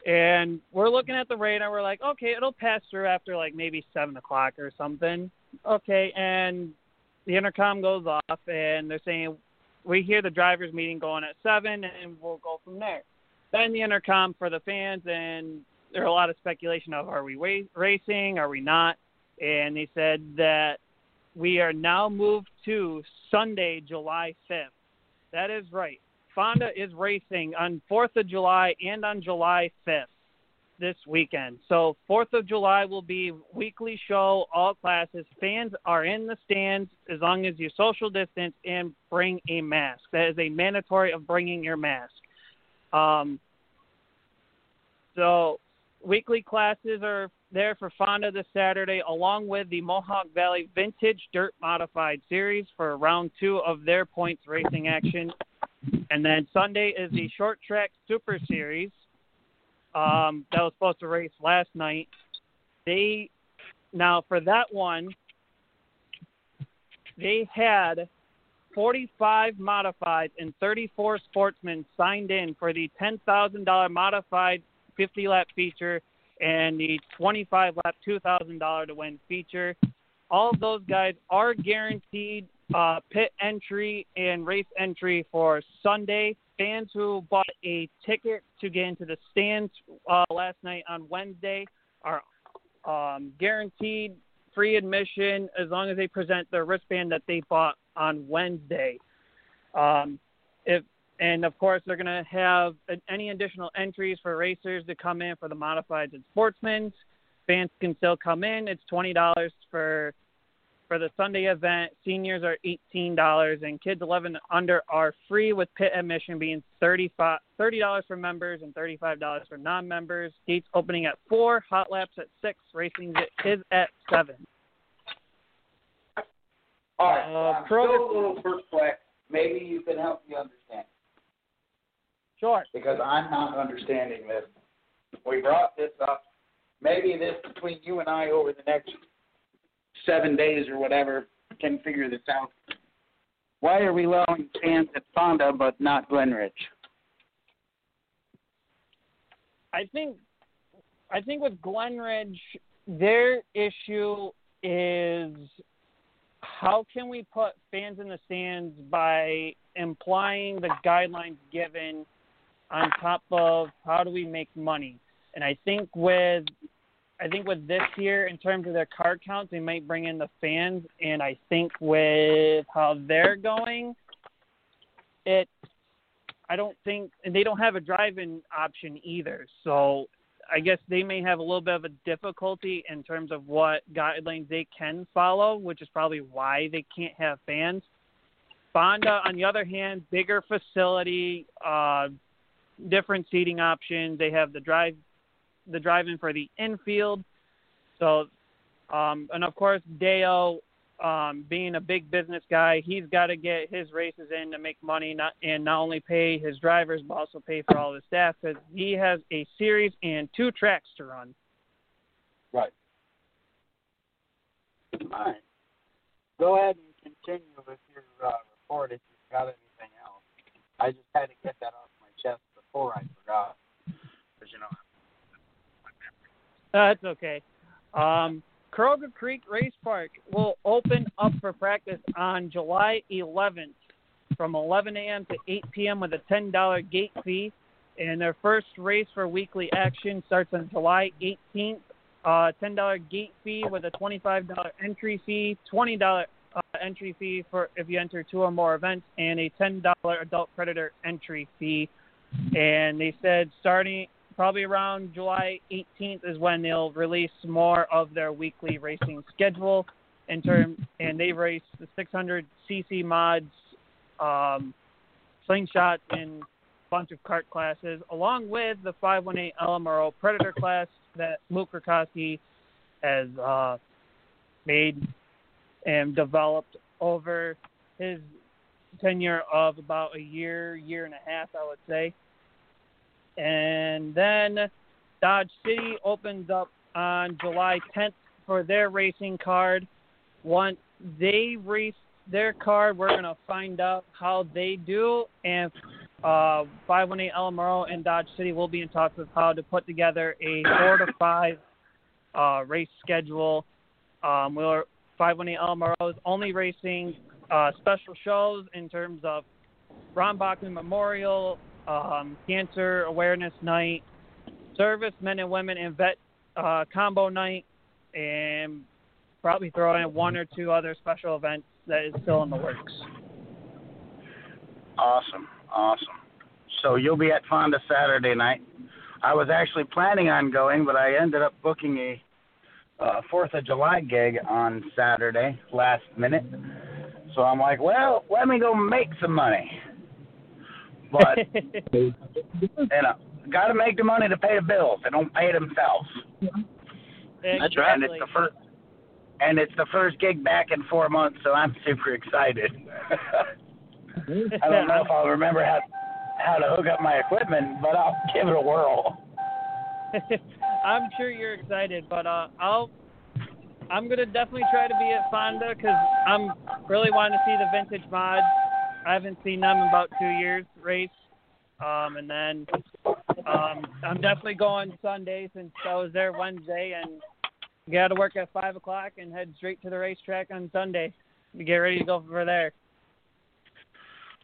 and we're looking at the radar. we're like, okay, it'll pass through after like maybe seven o'clock or something. Okay, and the intercom goes off and they're saying we hear the drivers meeting going at seven and we'll go from there. Then the intercom for the fans and there's a lot of speculation of are we wa- racing, are we not? And they said that we are now moved to Sunday, July 5th. That is right. Fonda is racing on 4th of July and on July 5th this weekend. So 4th of July will be weekly show, all classes. Fans are in the stands as long as you social distance and bring a mask. That is a mandatory of bringing your mask. Um, so weekly classes are there for Fonda this Saturday, along with the Mohawk Valley Vintage Dirt Modified Series for round two of their points racing action. And then Sunday is the Short Track Super Series um, that was supposed to race last night. They now for that one, they had 45 modified and 34 sportsmen signed in for the $10,000 modified 50 lap feature and the 25 lap $2,000 to win feature. All those guys are guaranteed uh, pit entry and race entry for Sunday. Fans who bought a ticket to get into the stands uh, last night on Wednesday are um, guaranteed free admission as long as they present their wristband that they bought on Wednesday. Um, if and of course, they're going to have any additional entries for racers to come in for the modifieds and sportsmen. Fans can still come in. It's twenty dollars for for the Sunday event. Seniors are eighteen dollars, and kids eleven under are free with pit admission being thirty five thirty dollars for members and thirty five dollars for non members. Gates opening at four, hot laps at six, racing is at seven.
All right,
Uh,
I'm
pro-
still a little perplexed. Maybe you can help me understand
Sure.
because I'm not understanding this. We brought this up. Maybe this between you and I over the next seven days or whatever can figure this out. Why are we allowing fans at Fonda but not Glenridge?
I think I think with Glenridge, their issue is how can we put fans in the stands by implying the guidelines given on top of how do we make money? And I think with I think with this year in terms of their card counts, they might bring in the fans and I think with how they're going, it I don't think and they don't have a drive-in option either. So I guess they may have a little bit of a difficulty in terms of what guidelines they can follow, which is probably why they can't have fans. Fonda, on the other hand, bigger facility, uh, different seating options. They have the drive, the drive-in for the infield. So, um, and of course, Deyo, um, being a big business guy, he's got to get his races in to make money, not and not only pay his drivers, but also pay for all his staff because he has a series and two tracks to run.
Right.
All right. Go ahead and continue with your uh, report if you've got anything else. I just had to get that off my chest before I forgot. Because, you know,
That's okay. Um, Kroger Creek Race Park will open up for practice on July 11th from 11 a.m. to 8 p.m. with a $10 gate fee. And their first race for weekly action starts on July 18th. Uh, $10 gate fee with a $25 entry fee, $20 uh, entry fee for if you enter two or more events, and a $10 adult predator entry fee. And they said starting probably around July 18th is when they'll release more of their weekly racing schedule in term and they race the 600 cc mods um, slingshot and a bunch of kart classes along with the 518 LMRO predator class that Luke Rakowski has uh, made and developed over his tenure of about a year year and a half I would say and then Dodge City opens up on July 10th for their racing card. Once they race their card, we're going to find out how they do. And uh, 518 LMRO and Dodge City will be in talks with how to put together a four to five uh, race schedule. Um, we're 518 LMRO is only racing uh, special shows in terms of Ron Bachman Memorial, um, Cancer Awareness Night, Service Men and Women and Vet uh, Combo Night, and probably throw in one or two other special events that is still in the works.
Awesome, awesome. So you'll be at Fonda Saturday night. I was actually planning on going, but I ended up booking a uh, Fourth of July gig on Saturday last minute. So I'm like, well, let me go make some money. But you know, got to make the money to pay the bills. They don't pay themselves.
That's
right. And it's the first, and it's the first gig back in four months, so I'm super excited. I don't know if I'll remember how how to hook up my equipment, but I'll give it a whirl.
I'm sure you're excited, but uh, I'll I'm gonna definitely try to be at Fonda because I'm really wanting to see the vintage mods. I haven't seen them in about two years race, um, and then um, I'm definitely going Sunday since I was there Wednesday and got to work at five o'clock and head straight to the racetrack on Sunday to get ready to go for there.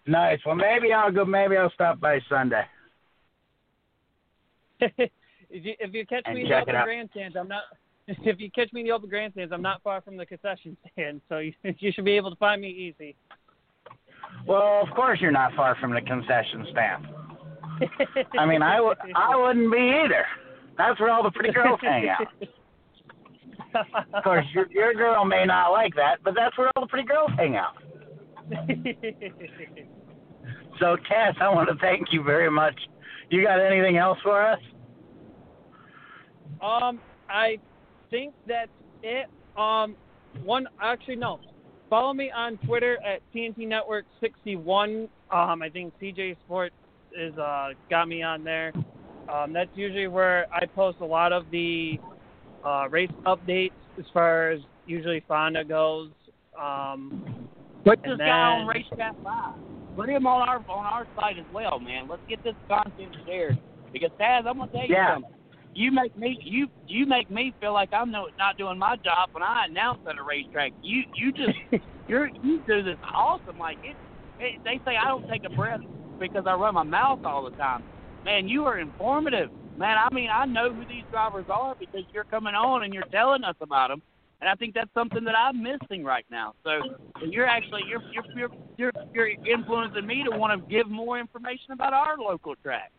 Nice. Well, maybe I'll go. Maybe I'll stop by Sunday.
if you if you catch
And
me in the open grandstands, I'm not. If you catch me in the open grandstands, I'm not far from the concession stand, so you, you should be able to find me easy.
Well, of course you're not far from the concession stand. I mean, I would I wouldn't be either. That's where all the pretty girls hang out. Of course, your your girl may not like that, but that's where all the pretty girls hang out. So, Tess, I want to thank you very much. You got anything else for us?
Um, I think that's it. Um, one actually no. Follow me on Twitter at TNT Network 61. Um, I think CJ Sports is uh got me on there. Um, that's usually where I post a lot of the uh, race updates as far as usually Fonda goes. Um,
Put this
And
guy on
then-
Race Chat Live. Put him on our on our site as well, man. Let's get this content shared. Because Taz, I'm gonna tell you
Yeah.
something. You make me you you make me feel like I'm no, not doing my job when I announce at a racetrack. You you just you're you do this awesome. Like it, it they say I don't take a breath because I run my mouth all the time. Man, you are informative. Man, I mean I know who these drivers are because you're coming on and you're telling us about them. And I think that's something that I'm missing right now. So you're actually you're you're you're you're, you're influencing me to want to give more information about our local track.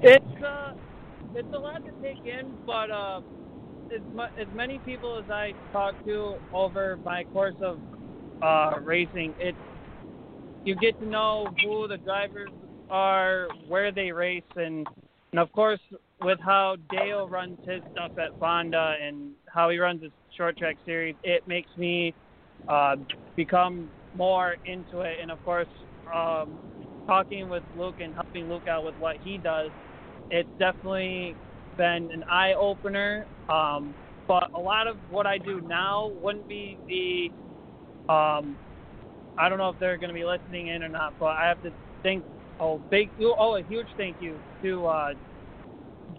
It's uh, it's a lot to take in, but uh, as mu- as many people as I talk to over my course of uh, racing, it you get to know who the drivers are, where they race, and and of course with how Dale runs his stuff at Fonda and how he runs his short track series, it makes me uh, become more into it. And of course, um, talking with Luke and helping Luke out with what he does, it's definitely been an eye opener. Um, but a lot of what I do now wouldn't be the. Um, I don't know if they're going to be listening in or not, but I have to thank. Oh, big! Oh, a huge thank you to uh,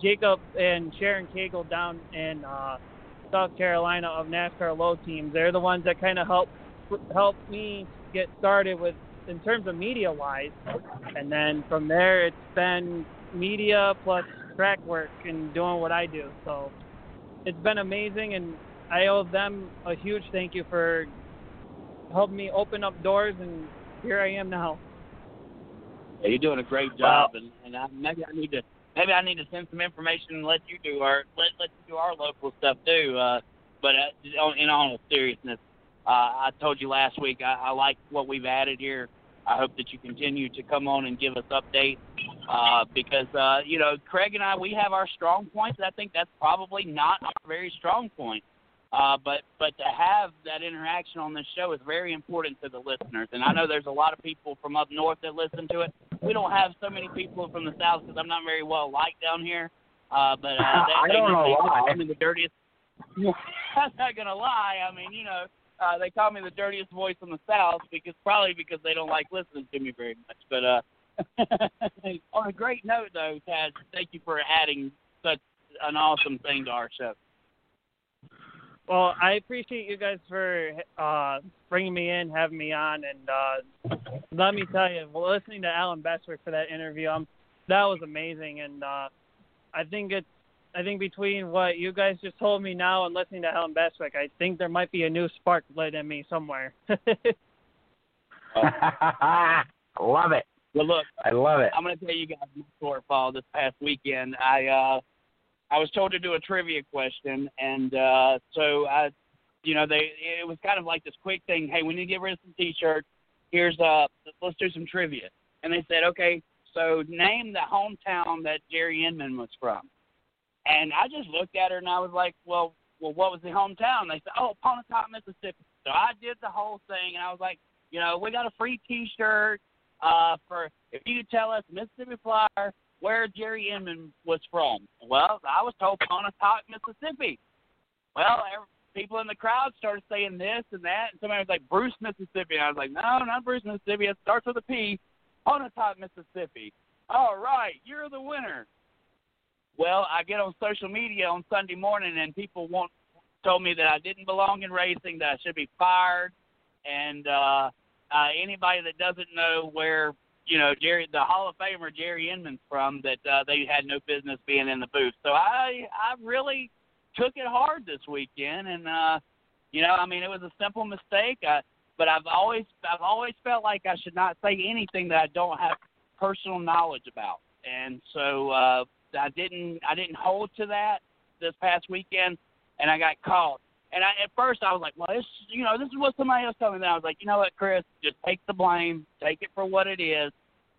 Jacob and Sharon Cagle down in uh, South Carolina of NASCAR Low Teams. They're the ones that kind of help help me get started with in terms of media wise, and then from there it's been media plus track work and doing what I do. So it's been amazing, and I owe them a huge thank you for helping me open up doors, and here I am now.
Yeah, you're doing a great job, and and I, maybe I need to maybe I need to send some information and let you do our let let you do our local stuff too. Uh, but uh, in all seriousness, uh, I told you last week I, I like what we've added here. I hope that you continue to come on and give us updates uh, because uh, you know Craig and I we have our strong points. I think that's probably not our very strong point. Uh, but but to have that interaction on this show is very important to the listeners, and I know there's a lot of people from up north that listen to it. We don't have so many people from the south because I'm not very well liked down here. Uh, but uh, they,
I don't know
they
why.
me the dirtiest. I'm not gonna lie. I mean, you know, uh, they call me the dirtiest voice in the south because probably because they don't like listening to me very much. But uh, on a great note, though, Taz, thank you for adding such an awesome thing to our show.
Well, I appreciate you guys for uh, bringing me in, having me on, and uh, let me tell you, listening to Allen Bestwick for that interview, um, that was amazing, and uh, I think it's, I think between what you guys just told me now and listening to Allen Bestwick, I think there might be a new spark lit in me somewhere.
love it.
Well, look,
I love it.
I'm going to tell you guys my shortfall this past weekend. I uh, I was told to do a trivia question, and uh, so I, you know, they it was kind of like this quick thing. Hey, we need to get rid of some T-shirts. Here's uh, let's do some trivia. And they said, okay, so name the hometown that Jerry Inman was from. And I just looked at her and I was like, well, well, what was the hometown? They said, oh, Pontotoc, Mississippi. So I did the whole thing, and I was like, you know, we got a free T-shirt uh, for if you could tell us Mississippi Flyer where Jerry Inman was from. Well, I was told Pontotoc, Mississippi. Well, every, people in the crowd started saying this and that, and somebody was like Bruce, Mississippi. And I was like, no, not Bruce, Mississippi. It starts with a P. Pontotoc, Mississippi. All right, you're the winner. Well, I get on social media on Sunday morning, and people want told me that I didn't belong in racing, that I should be fired, and uh, uh, anybody that doesn't know where you know Jerry, the Hall of Famer Jerry Inman's from, that uh, they had no business being in the booth. So I I really took it hard this weekend, and uh, you know, I mean, it was a simple mistake. I, but I've always I've always felt like I should not say anything that I don't have personal knowledge about, and so uh, I didn't I didn't hold to that this past weekend, and I got called. And I, at first I was like, well, this you know this is what somebody else told me. Then I was like, you know what, Chris, just take the blame, take it for what it is.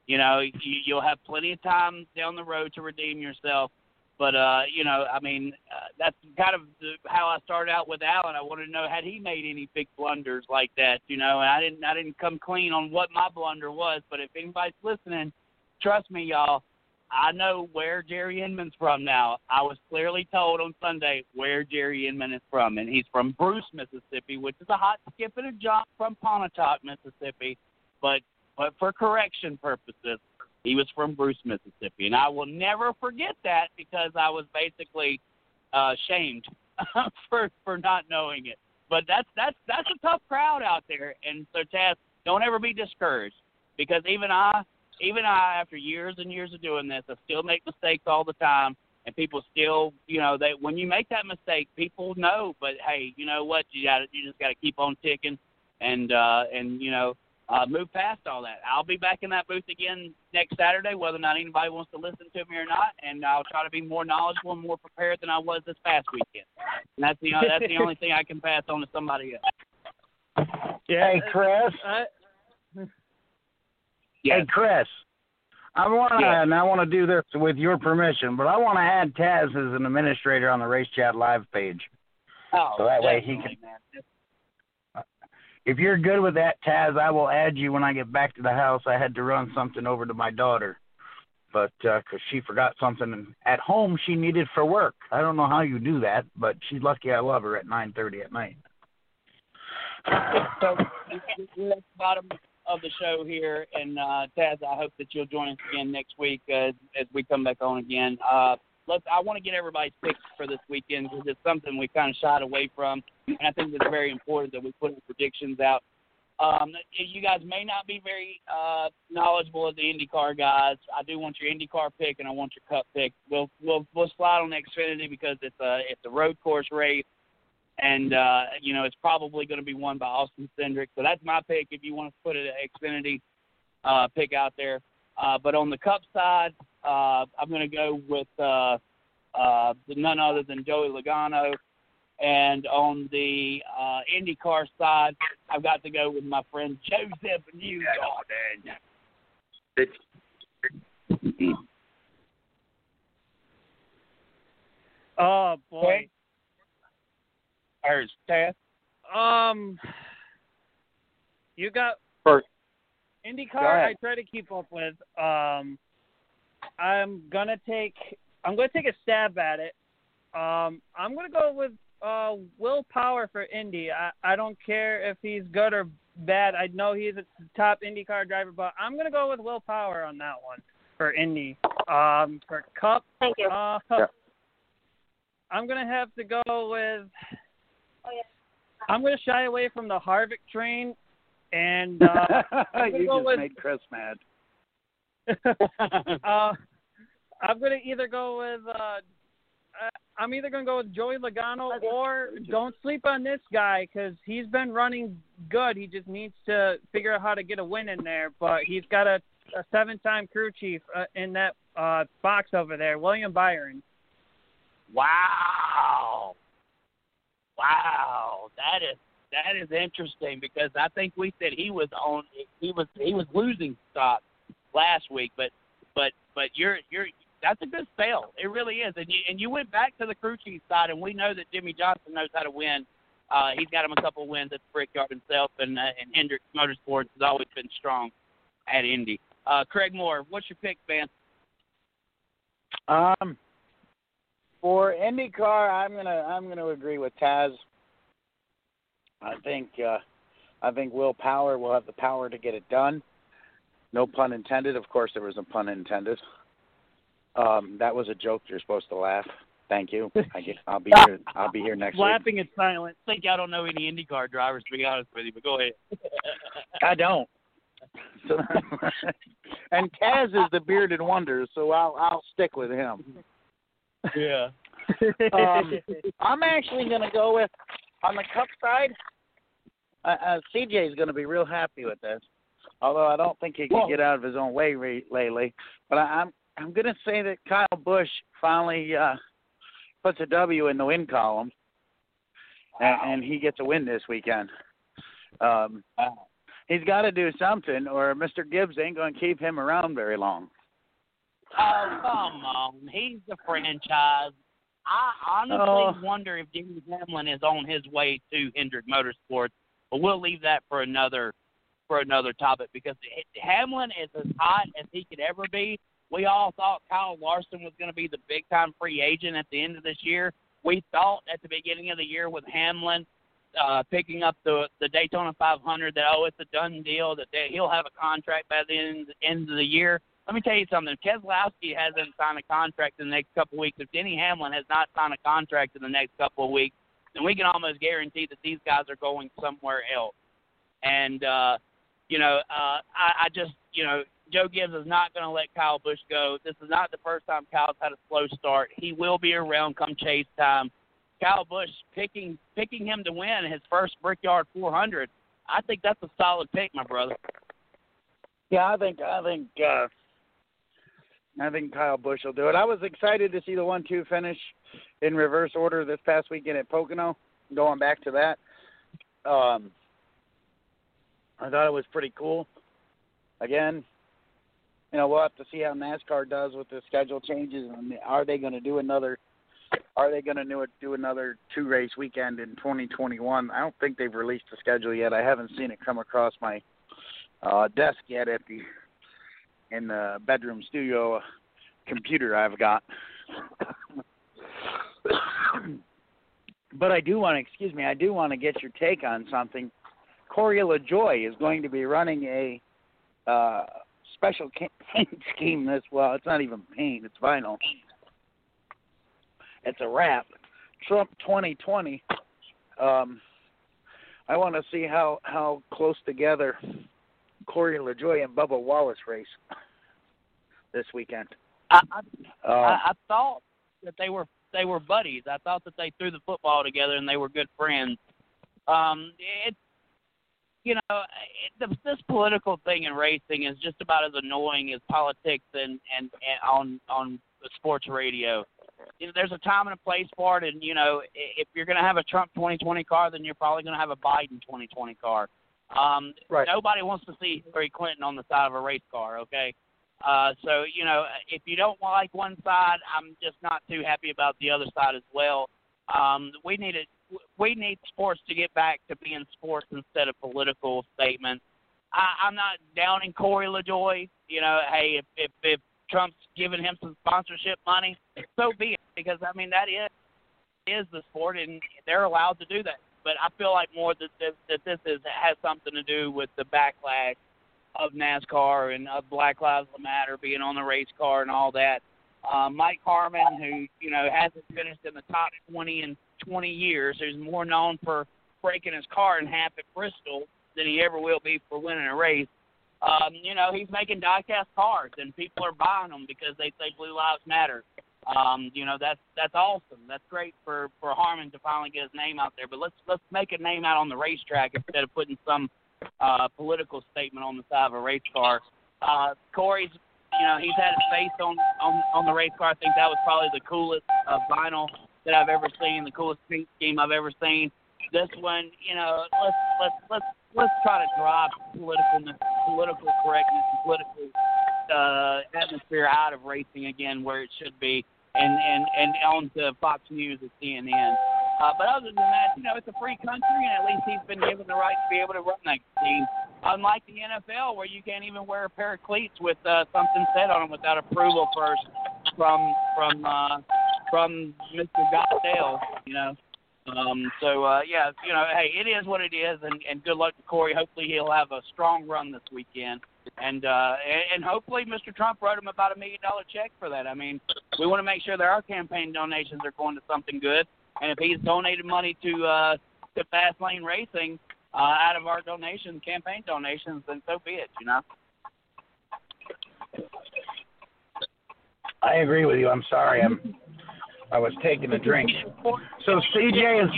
You know, you, you'll have plenty of time down the road to redeem yourself. But uh, you know, I mean, uh, that's kind of the, how I started out with Allen. I wanted to know had he made any big blunders like that. You know, and I didn't. I didn't come clean on what my blunder was. But if anybody's listening, trust me, y'all. I know where Jerry Inman's from now. I was clearly told on Sunday where Jerry Inman is from, and he's from Bruce, Mississippi, which is a hot skip and a jump from Pontotoc, Mississippi. But but for correction purposes, he was from Bruce, Mississippi, and I will never forget that because I was basically uh, shamed for for not knowing it. But that's that's that's a tough crowd out there, and so Taz, don't ever be discouraged because even I even I, after years and years of doing this, I still make mistakes all the time, and people still, you know, they when you make that mistake, people know. But hey, you know what? You got to you just got to keep on ticking, and uh, and you know, uh, move past all that. I'll be back in that booth again next Saturday, whether or not anybody wants to listen to me or not, and I'll try to be more knowledgeable and more prepared than I was this past weekend. And that's the that's the only thing I can pass on to somebody else.
Yeah, hey, Chris.
I,
Yes. Hey, Chris. I want to, and I want to do this with your permission, but I want to add Taz as an administrator on the Race Chat Live page.
Oh,
so that way he can.
Man.
If you're good with that, Taz, I will add you when I get back to the house. I had to run something over to my daughter, but because uh, she forgot something at home she needed for work. I don't know how you do that, but she's lucky I love her at 9:30 at night.
so, bottom of the show here, and uh, Taz, I hope that you'll join us again next week uh, as we come back on again. Uh, let's. I want to get everybody's picks for this weekend because it's something we kind of shied away from, and I think it's very important that we put predictions out. Um, you guys may not be very uh, knowledgeable of the IndyCar guys. I do want your IndyCar pick, and I want your Cup pick. We'll we'll we'll slide on Xfinity because it's a it's a road course race and uh, you know it's probably going to be won by Austin Cindric. So that's my pick. If you want to put an Xfinity uh, pick out there, uh, but on the Cup side, uh, I'm going to go with uh, uh, none other than Joey Logano. And on the uh, IndyCar side, I've got to go with my friend Josef Newgarden.
Oh boy,
Hers, Taz?
Um, you got
First.
IndyCar. I try to keep up with. Um, I'm gonna take. I'm gonna take a stab at it. Um, I'm gonna go with uh, Will Power for Indy. I, I don't care if he's good or bad. I know he's a top IndyCar driver, but I'm gonna go with Will Power on that one for Indy. Um, for Cup,
Thank you.
uh,
Yeah.
I'm gonna have to go with.
Yeah.
I'm gonna shy away from the Harvick train, and uh, I'm gonna
you just
with-
made Chris mad.
uh, I'm gonna either go with. Uh, uh, I'm either gonna go with Joey Logano or don't sleep on this guy because he's been running good. He just needs to figure out how to get a win in there. But he's got a, a seven-time crew chief uh, in that uh, box over there, William Byron.
Wow. Wow. That is that is interesting because I think we said he was on he was he was losing stock last week, but but but you're you're that's a good spell. It really is. And you and you went back to the crew chief side and we know that Jimmie Johnson knows how to win. Uh he's got him a couple wins at the Brickyard himself and uh, and Hendricks Motorsports has always been strong at Indy. Uh Craig Moore, what's your pick, man?
Um, for IndyCar, I'm gonna I'm gonna agree with Taz. I think uh, I think Will Power will have the power to get it done. No pun intended. Of course, there was a pun intended. Um, that was a joke. You're supposed to laugh. Thank you. I guess I'll be here. I'll be here next week.
Laughing in silence.
I think I don't know any IndyCar drivers to be honest with you, but go ahead.
I don't. So, and Taz is the bearded wonder, so I'll I'll stick with him.
Yeah.
Um, I'm actually going to go with on the cup side. Uh, uh, CJ is going to be real happy with this, although I don't think he can
Whoa.
get out of his own way re- lately. But I, I'm I'm going to say that Kyle Busch finally uh, puts a W in the win column, and, and he gets a win this weekend. Um, he's got to do something, or Mr. Gibbs ain't going to keep him around very long.
Oh, come on. He's the franchise. I honestly
Oh.
wonder if Jimmy Hamlin is on his way to Hendrick Motorsports, but we'll leave that for another for another topic because Hamlin is as hot as he could ever be, We all thought Kyle Larson was going to be the big time free agent at the end of this year. We thought at the beginning of the year with Hamlin uh, picking up the the Daytona 500 that oh it's a done deal that they, he'll have a contract by the end, end of the year. Let me tell you something. If Keselowski hasn't signed a contract in the next couple of weeks, if Denny Hamlin has not signed a contract in the next couple of weeks, then we can almost guarantee that these guys are going somewhere else. And uh, you know, uh, I, I just you know Joe Gibbs is not going to let Kyle Busch go. This is not the first time Kyle's had a slow start. He will be around come chase time. Kyle Busch picking picking him to win his first Brickyard 400. I think that's a solid pick, my brother.
Yeah, I think I think uh, I think Kyle Busch will do it. I was excited to see the one-two finish in reverse order this past weekend at Pocono. Going back to that, um, I thought it was pretty cool. Again, you know, we'll have to see how NASCAR does with the schedule changes. And are they going to do another? Are they going to do, another two race weekend in 2021? I don't think they've released the schedule yet. I haven't seen it come across my uh, desk yet at the in the bedroom studio computer I've got. but I do want to, excuse me, I do want to get your take on something. Corey LaJoie is going to be running a uh, special paint scheme this well. It's not even paint; it's vinyl. It's a wrap. Trump 2020. Um, I want to see how how close together Corey LaJoie and Bubba Wallace race this weekend.
I I,
Uh,
I, I thought that they were they were buddies. I thought that they threw the football together and they were good friends. Um, it, you know, it, the, this political thing in racing is just about as annoying as politics and and, and on on sports radio. You know, there's a time and a place for it, and you know, if you're going to have a Trump 2020 car, then you're probably going to have a Biden 2020 car. Um,
Right.
Nobody wants to see Hillary Clinton on the side of a race car. Okay. Uh, so you know, if you don't like one side, I'm just not too happy about the other side as well. Um, we need it. We need sports to get back to being sports instead of political statements. I, I'm not downing Corey LaJoie. You know, hey, if if, if Trump's giving him some sponsorship money, so be it. Because I mean, that is is the sport, and they're allowed to do that. But I feel like more that this, that this is has something to do with the backlash of NASCAR and of Black Lives Matter being on the race car and all that. Uh, Mike Harmon, who you know hasn't finished in the top 20 in 20 years, who's more known for breaking his car in half at Bristol than he ever will be for winning a race. Um, you know, he's making diecast cars, and people are buying them because they say Blue Lives Matter. Um, you know, that's that's awesome. That's great for for Harmon to finally get his name out there. But let's let's make a name out on the racetrack instead of putting some uh, political statement on the side of a race car. Uh, Corey's, you know, he's had his face on on on the race car. I think that was probably the coolest uh, vinyl that I've ever seen, the coolest paint scheme I've ever seen. This one, you know, let's let's let's let's try to drive political political correctness political uh, atmosphere out of racing again where it should be, and and and on to Fox News and CNN. Uh, but other than that, you know, it's a free country, and at least he's been given the right to be able to run that team. Unlike the NFL, where you can't even wear a pair of cleats with uh, something said on them without approval first from from uh, from Mr. Goodell, you know. Um, so uh, yeah, you know, hey, it is what it is, and, and good luck to Corey. Hopefully, he'll have a strong run this weekend, and uh, and, and hopefully, Mr. Trump wrote him about a million dollar check for that. I mean, we want to make sure that our campaign donations are going to something good, and if he's donated money to uh, to Fast Lane Racing uh, out of our donations, campaign donations, then so be it. You know.
I agree with you. I'm sorry. I'm I was taking a drink. So CJ is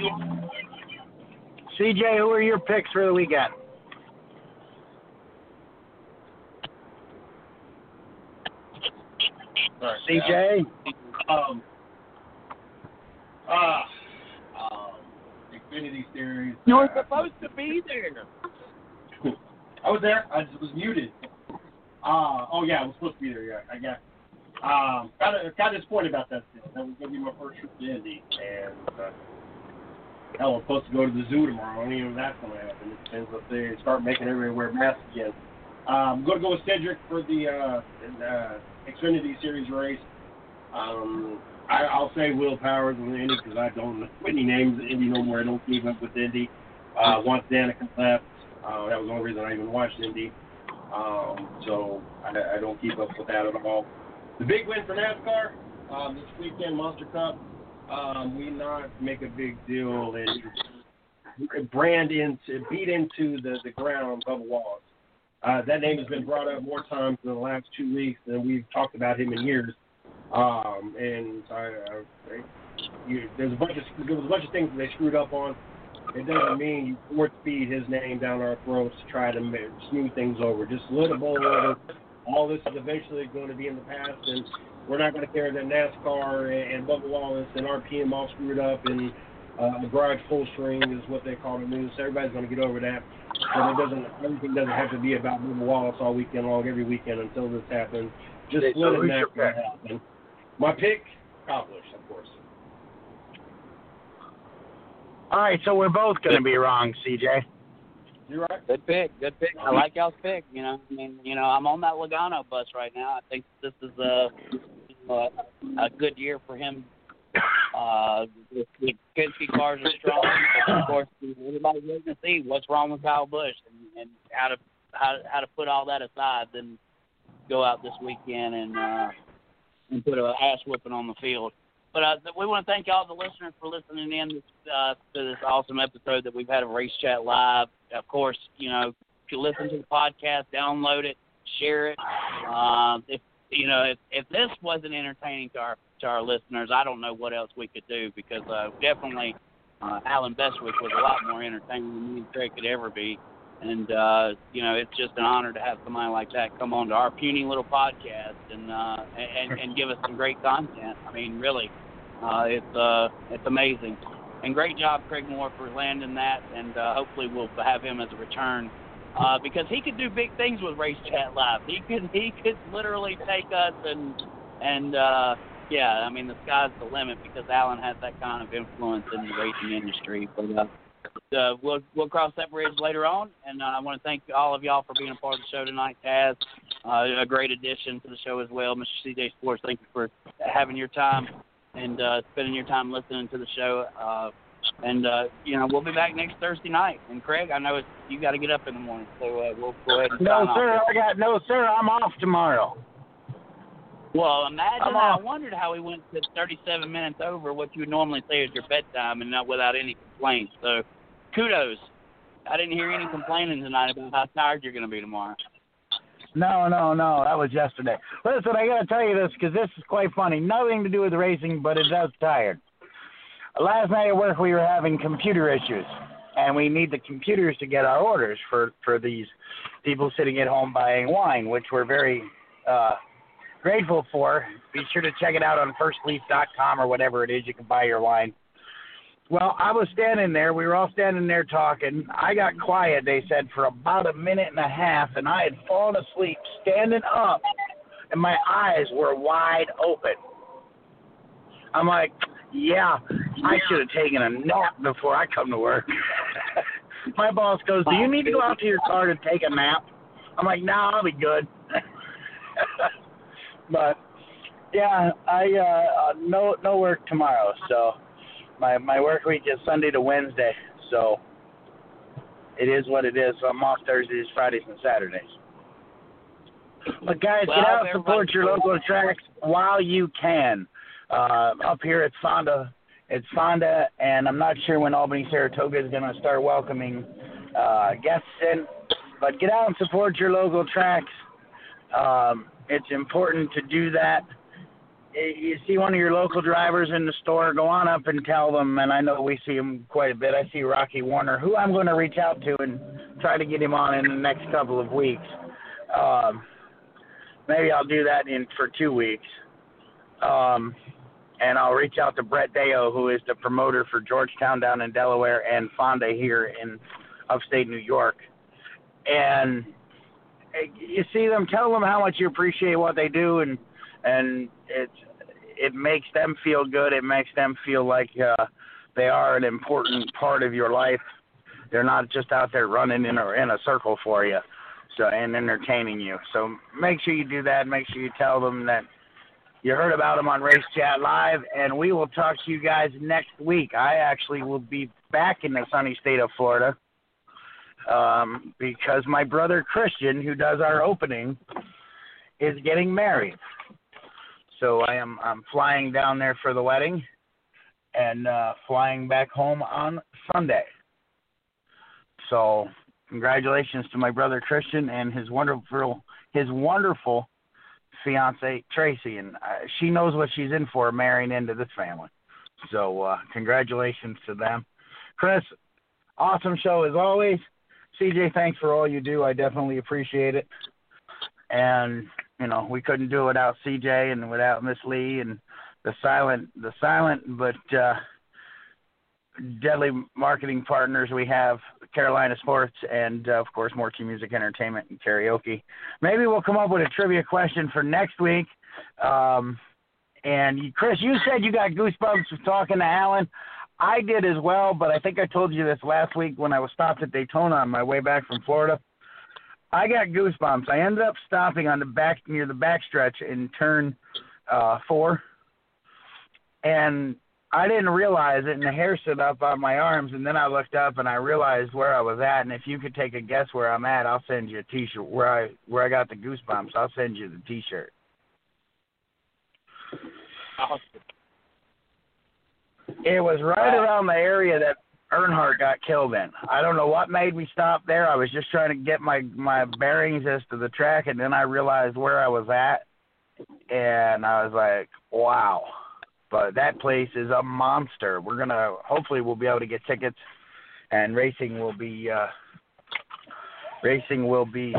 CJ. Who are your picks for the weekend? CJ.
Um, ah, um, Xfinity Series.
You were
uh,
supposed to be there.
I was there. I just was muted. Uh, oh yeah, I was supposed to be there. Yeah, I guess. Um, got got disappointed about that. Still. That was gonna be my first trip to Indy, and uh, hell, I'm supposed to go to the zoo tomorrow. I don't even know if that's gonna happen. It depends if they start making everybody wear masks again. I'm going to go with Cedric for the uh, uh, Xfinity Series race. Um, I, I'll say Will Powers in Indy because I don't know any names in Indy no more. I don't keep up with Indy. Uh, once Danica left, uh, that was the only reason I even watched Indy. Um, so I, I don't keep up with that at all. The big win for NASCAR um, this weekend, Monster Cup. Um, we not make a big deal and brand into beat into the the ground Bubba Wallace. Uh, that name has been brought up more times in the last two weeks than we've talked about him in years. Um, and I, I, you, there's a bunch of there was a bunch of things that they screwed up on. It doesn't mean you force feed his name down our throats to try to smooth things over. Just let it bowl over. All this is eventually going to be in the past, and we're not going to care that NASCAR and, and Bubba Wallace and RPM all screwed up and uh, a garage full string is what they call the news. So everybody's going to get over that. But it doesn't. Everything doesn't have to be about Bubba Wallace all weekend long, every weekend until this happens. Just
Okay, so
let it
who's your
naturally
pick?
happen. My pick, accomplished, of course.
All right, so we're both going to be wrong, CJ.
You're right?
Good pick. Good pick. I like y'all's pick. You know, I mean, you know, I'm on that Logano bus right now. I think this is a a, a good year for him. Uh, the Penske cars are strong, of course, everybody's waiting to see what's wrong with Kyle Busch and, and how to how how to put all that aside, then go out this weekend and uh, and put a ass whipping on the field. But uh, we want to thank all the listeners for listening in this, uh, to this awesome episode that we've had of Race Chat Live. Of course, you know, if you listen to the podcast, download it, share it. Uh, if you know, if, if this wasn't entertaining to our to our listeners, I don't know what else we could do because uh, definitely uh, Allen Bestwick was a lot more entertaining than me and Craig could ever be. And uh, you know, it's just an honor to have somebody like that come on to our puny little podcast and uh, and, and give us some great content. I mean, really, uh, it's uh, it's amazing. And great job, Craig Moore, for landing that. And uh, hopefully, we'll have him as a return uh, because he could do big things with Race Chat Live. He could he could literally take us and and uh, yeah, I mean the sky's the limit because Allen has that kind of influence in the racing industry. But uh, uh, we'll we'll cross that bridge later on. And uh, I want to thank all of y'all for being a part of the show tonight. Taz, uh, a great addition to the show as well. Mr. CJ Sports, thank you for having your time and uh, spending your time listening to the show. Uh, and uh, you know we'll be back next Thursday night. And Craig, I know it's, you got to get up in the morning, so uh, we'll go ahead and
No,
sign off.
sir, I got no, sir. I'm off tomorrow.
Well, imagine
I'm
I wondered how he went to 37 minutes over what you would normally say is your bedtime and not without any complaints. So, kudos. I didn't hear any complaining tonight about how tired you're going to be tomorrow.
No, no, no. That was yesterday. Listen, I got to tell you this because this is quite funny. Nothing to do with racing, but it does tired. Last night at work, we were having computer issues, and we need the computers to get our orders for for these people sitting at home buying wine, which we're very uh, grateful for. Be sure to check it out on firstleaf.com or whatever it is you can buy your wine. Well, I was standing there. We were all standing there talking. I got quiet, they said, for about a minute and a half, and I had fallen asleep standing up, and my eyes were wide open. I'm like, yeah, I should have taken a nap before I come to work. my boss goes, do you need to go out to your car to take a nap? I'm like, no, I'll be good. but yeah, I uh, uh no no work tomorrow, so my my work week is Sunday to Wednesday, so it is what it is. So I'm off Thursdays, Fridays, and Saturdays. But guys,
Well,
get out and support your local tracks while you can. Uh, up here at Fonda, it's Fonda, and I'm not sure when Albany Saratoga is going to start welcoming uh, guests in. But get out and support your local tracks. Um, it's important to do that you see one of your local drivers in the store, go on up and tell them. And I know we see him quite a bit. I see Rocky Warner, who I'm going to reach out to and try to get him on in the next couple of weeks. Um, maybe I'll do that in for two weeks. Um, and I'll reach out to Brett Deyo, who is the promoter for Georgetown down in Delaware and Fonda here in upstate New York. And eh, you see them, tell them how much you appreciate what they do, and and it's it makes them feel good. It makes them feel like uh, they are an important part of your life. They're not just out there running in a in a circle for you. so and entertaining you. So make sure you do that. Make sure you tell them that you heard about them on Race Chat Live, and we will talk to you guys next week. I actually will be back in the sunny state of Florida um, because my brother Christian, who does our opening, is getting married. So I am I'm flying down there for the wedding and uh, flying back home on Sunday. So congratulations to my brother Christian and his wonderful his wonderful fiance Tracy, and uh, she knows what she's in for marrying into this family. So uh, congratulations to them, Chris. Awesome show as always. CJ, thanks for all you do. I definitely appreciate it. And you know, we couldn't do it without CJ and without Miss Lee and the silent, the silent but uh, deadly marketing partners we have, Carolina Sports, and uh, of course, Morty Music Entertainment and Karaoke. Maybe we'll come up with a trivia question for next week. Um, and Chris, you said you got goosebumps talking to Allen. I did as well, but I think I told you this last week when I was stopped at Daytona on my way back from Florida. I got goosebumps. I ended up stopping on the back near the backstretch in turn uh, four, and I didn't realize it, and the hair stood up on my arms, and then I looked up and I realized where I was at. And if you could take a guess where I'm at, I'll send you a T-shirt where I where I got the goosebumps. I'll send you the T-shirt. Awesome. It was right around the area that Earnhardt got killed in. I don't know what made me stop there. I was just trying to get my my bearings as to the track, and then I realized where I was at, and I was like, "Wow!" But that place is a monster. We're gonna hopefully we'll be able to get tickets, and racing will be uh, racing will be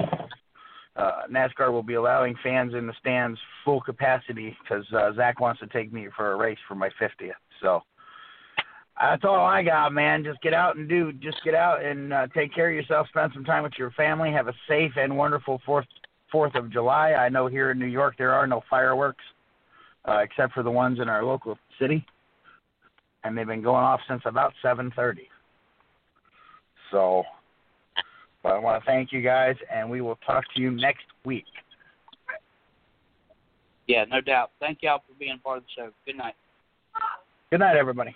uh, NASCAR will be allowing fans in the stands full capacity because uh, Zach wants to take me for a race for my 50th. So that's all I got, man. Just get out and do. Just get out and uh, take care of yourself. Spend some time with your family. Have a safe and wonderful Fourth Fourth of July. I know here in New York there are no fireworks uh, except for the ones in our local city, and they've been going off since about 7:30. So, but I want to thank you guys, and we will talk to you next week.
Yeah, no doubt. Thank y'all for being part of the show. Good night.
Good night, everybody.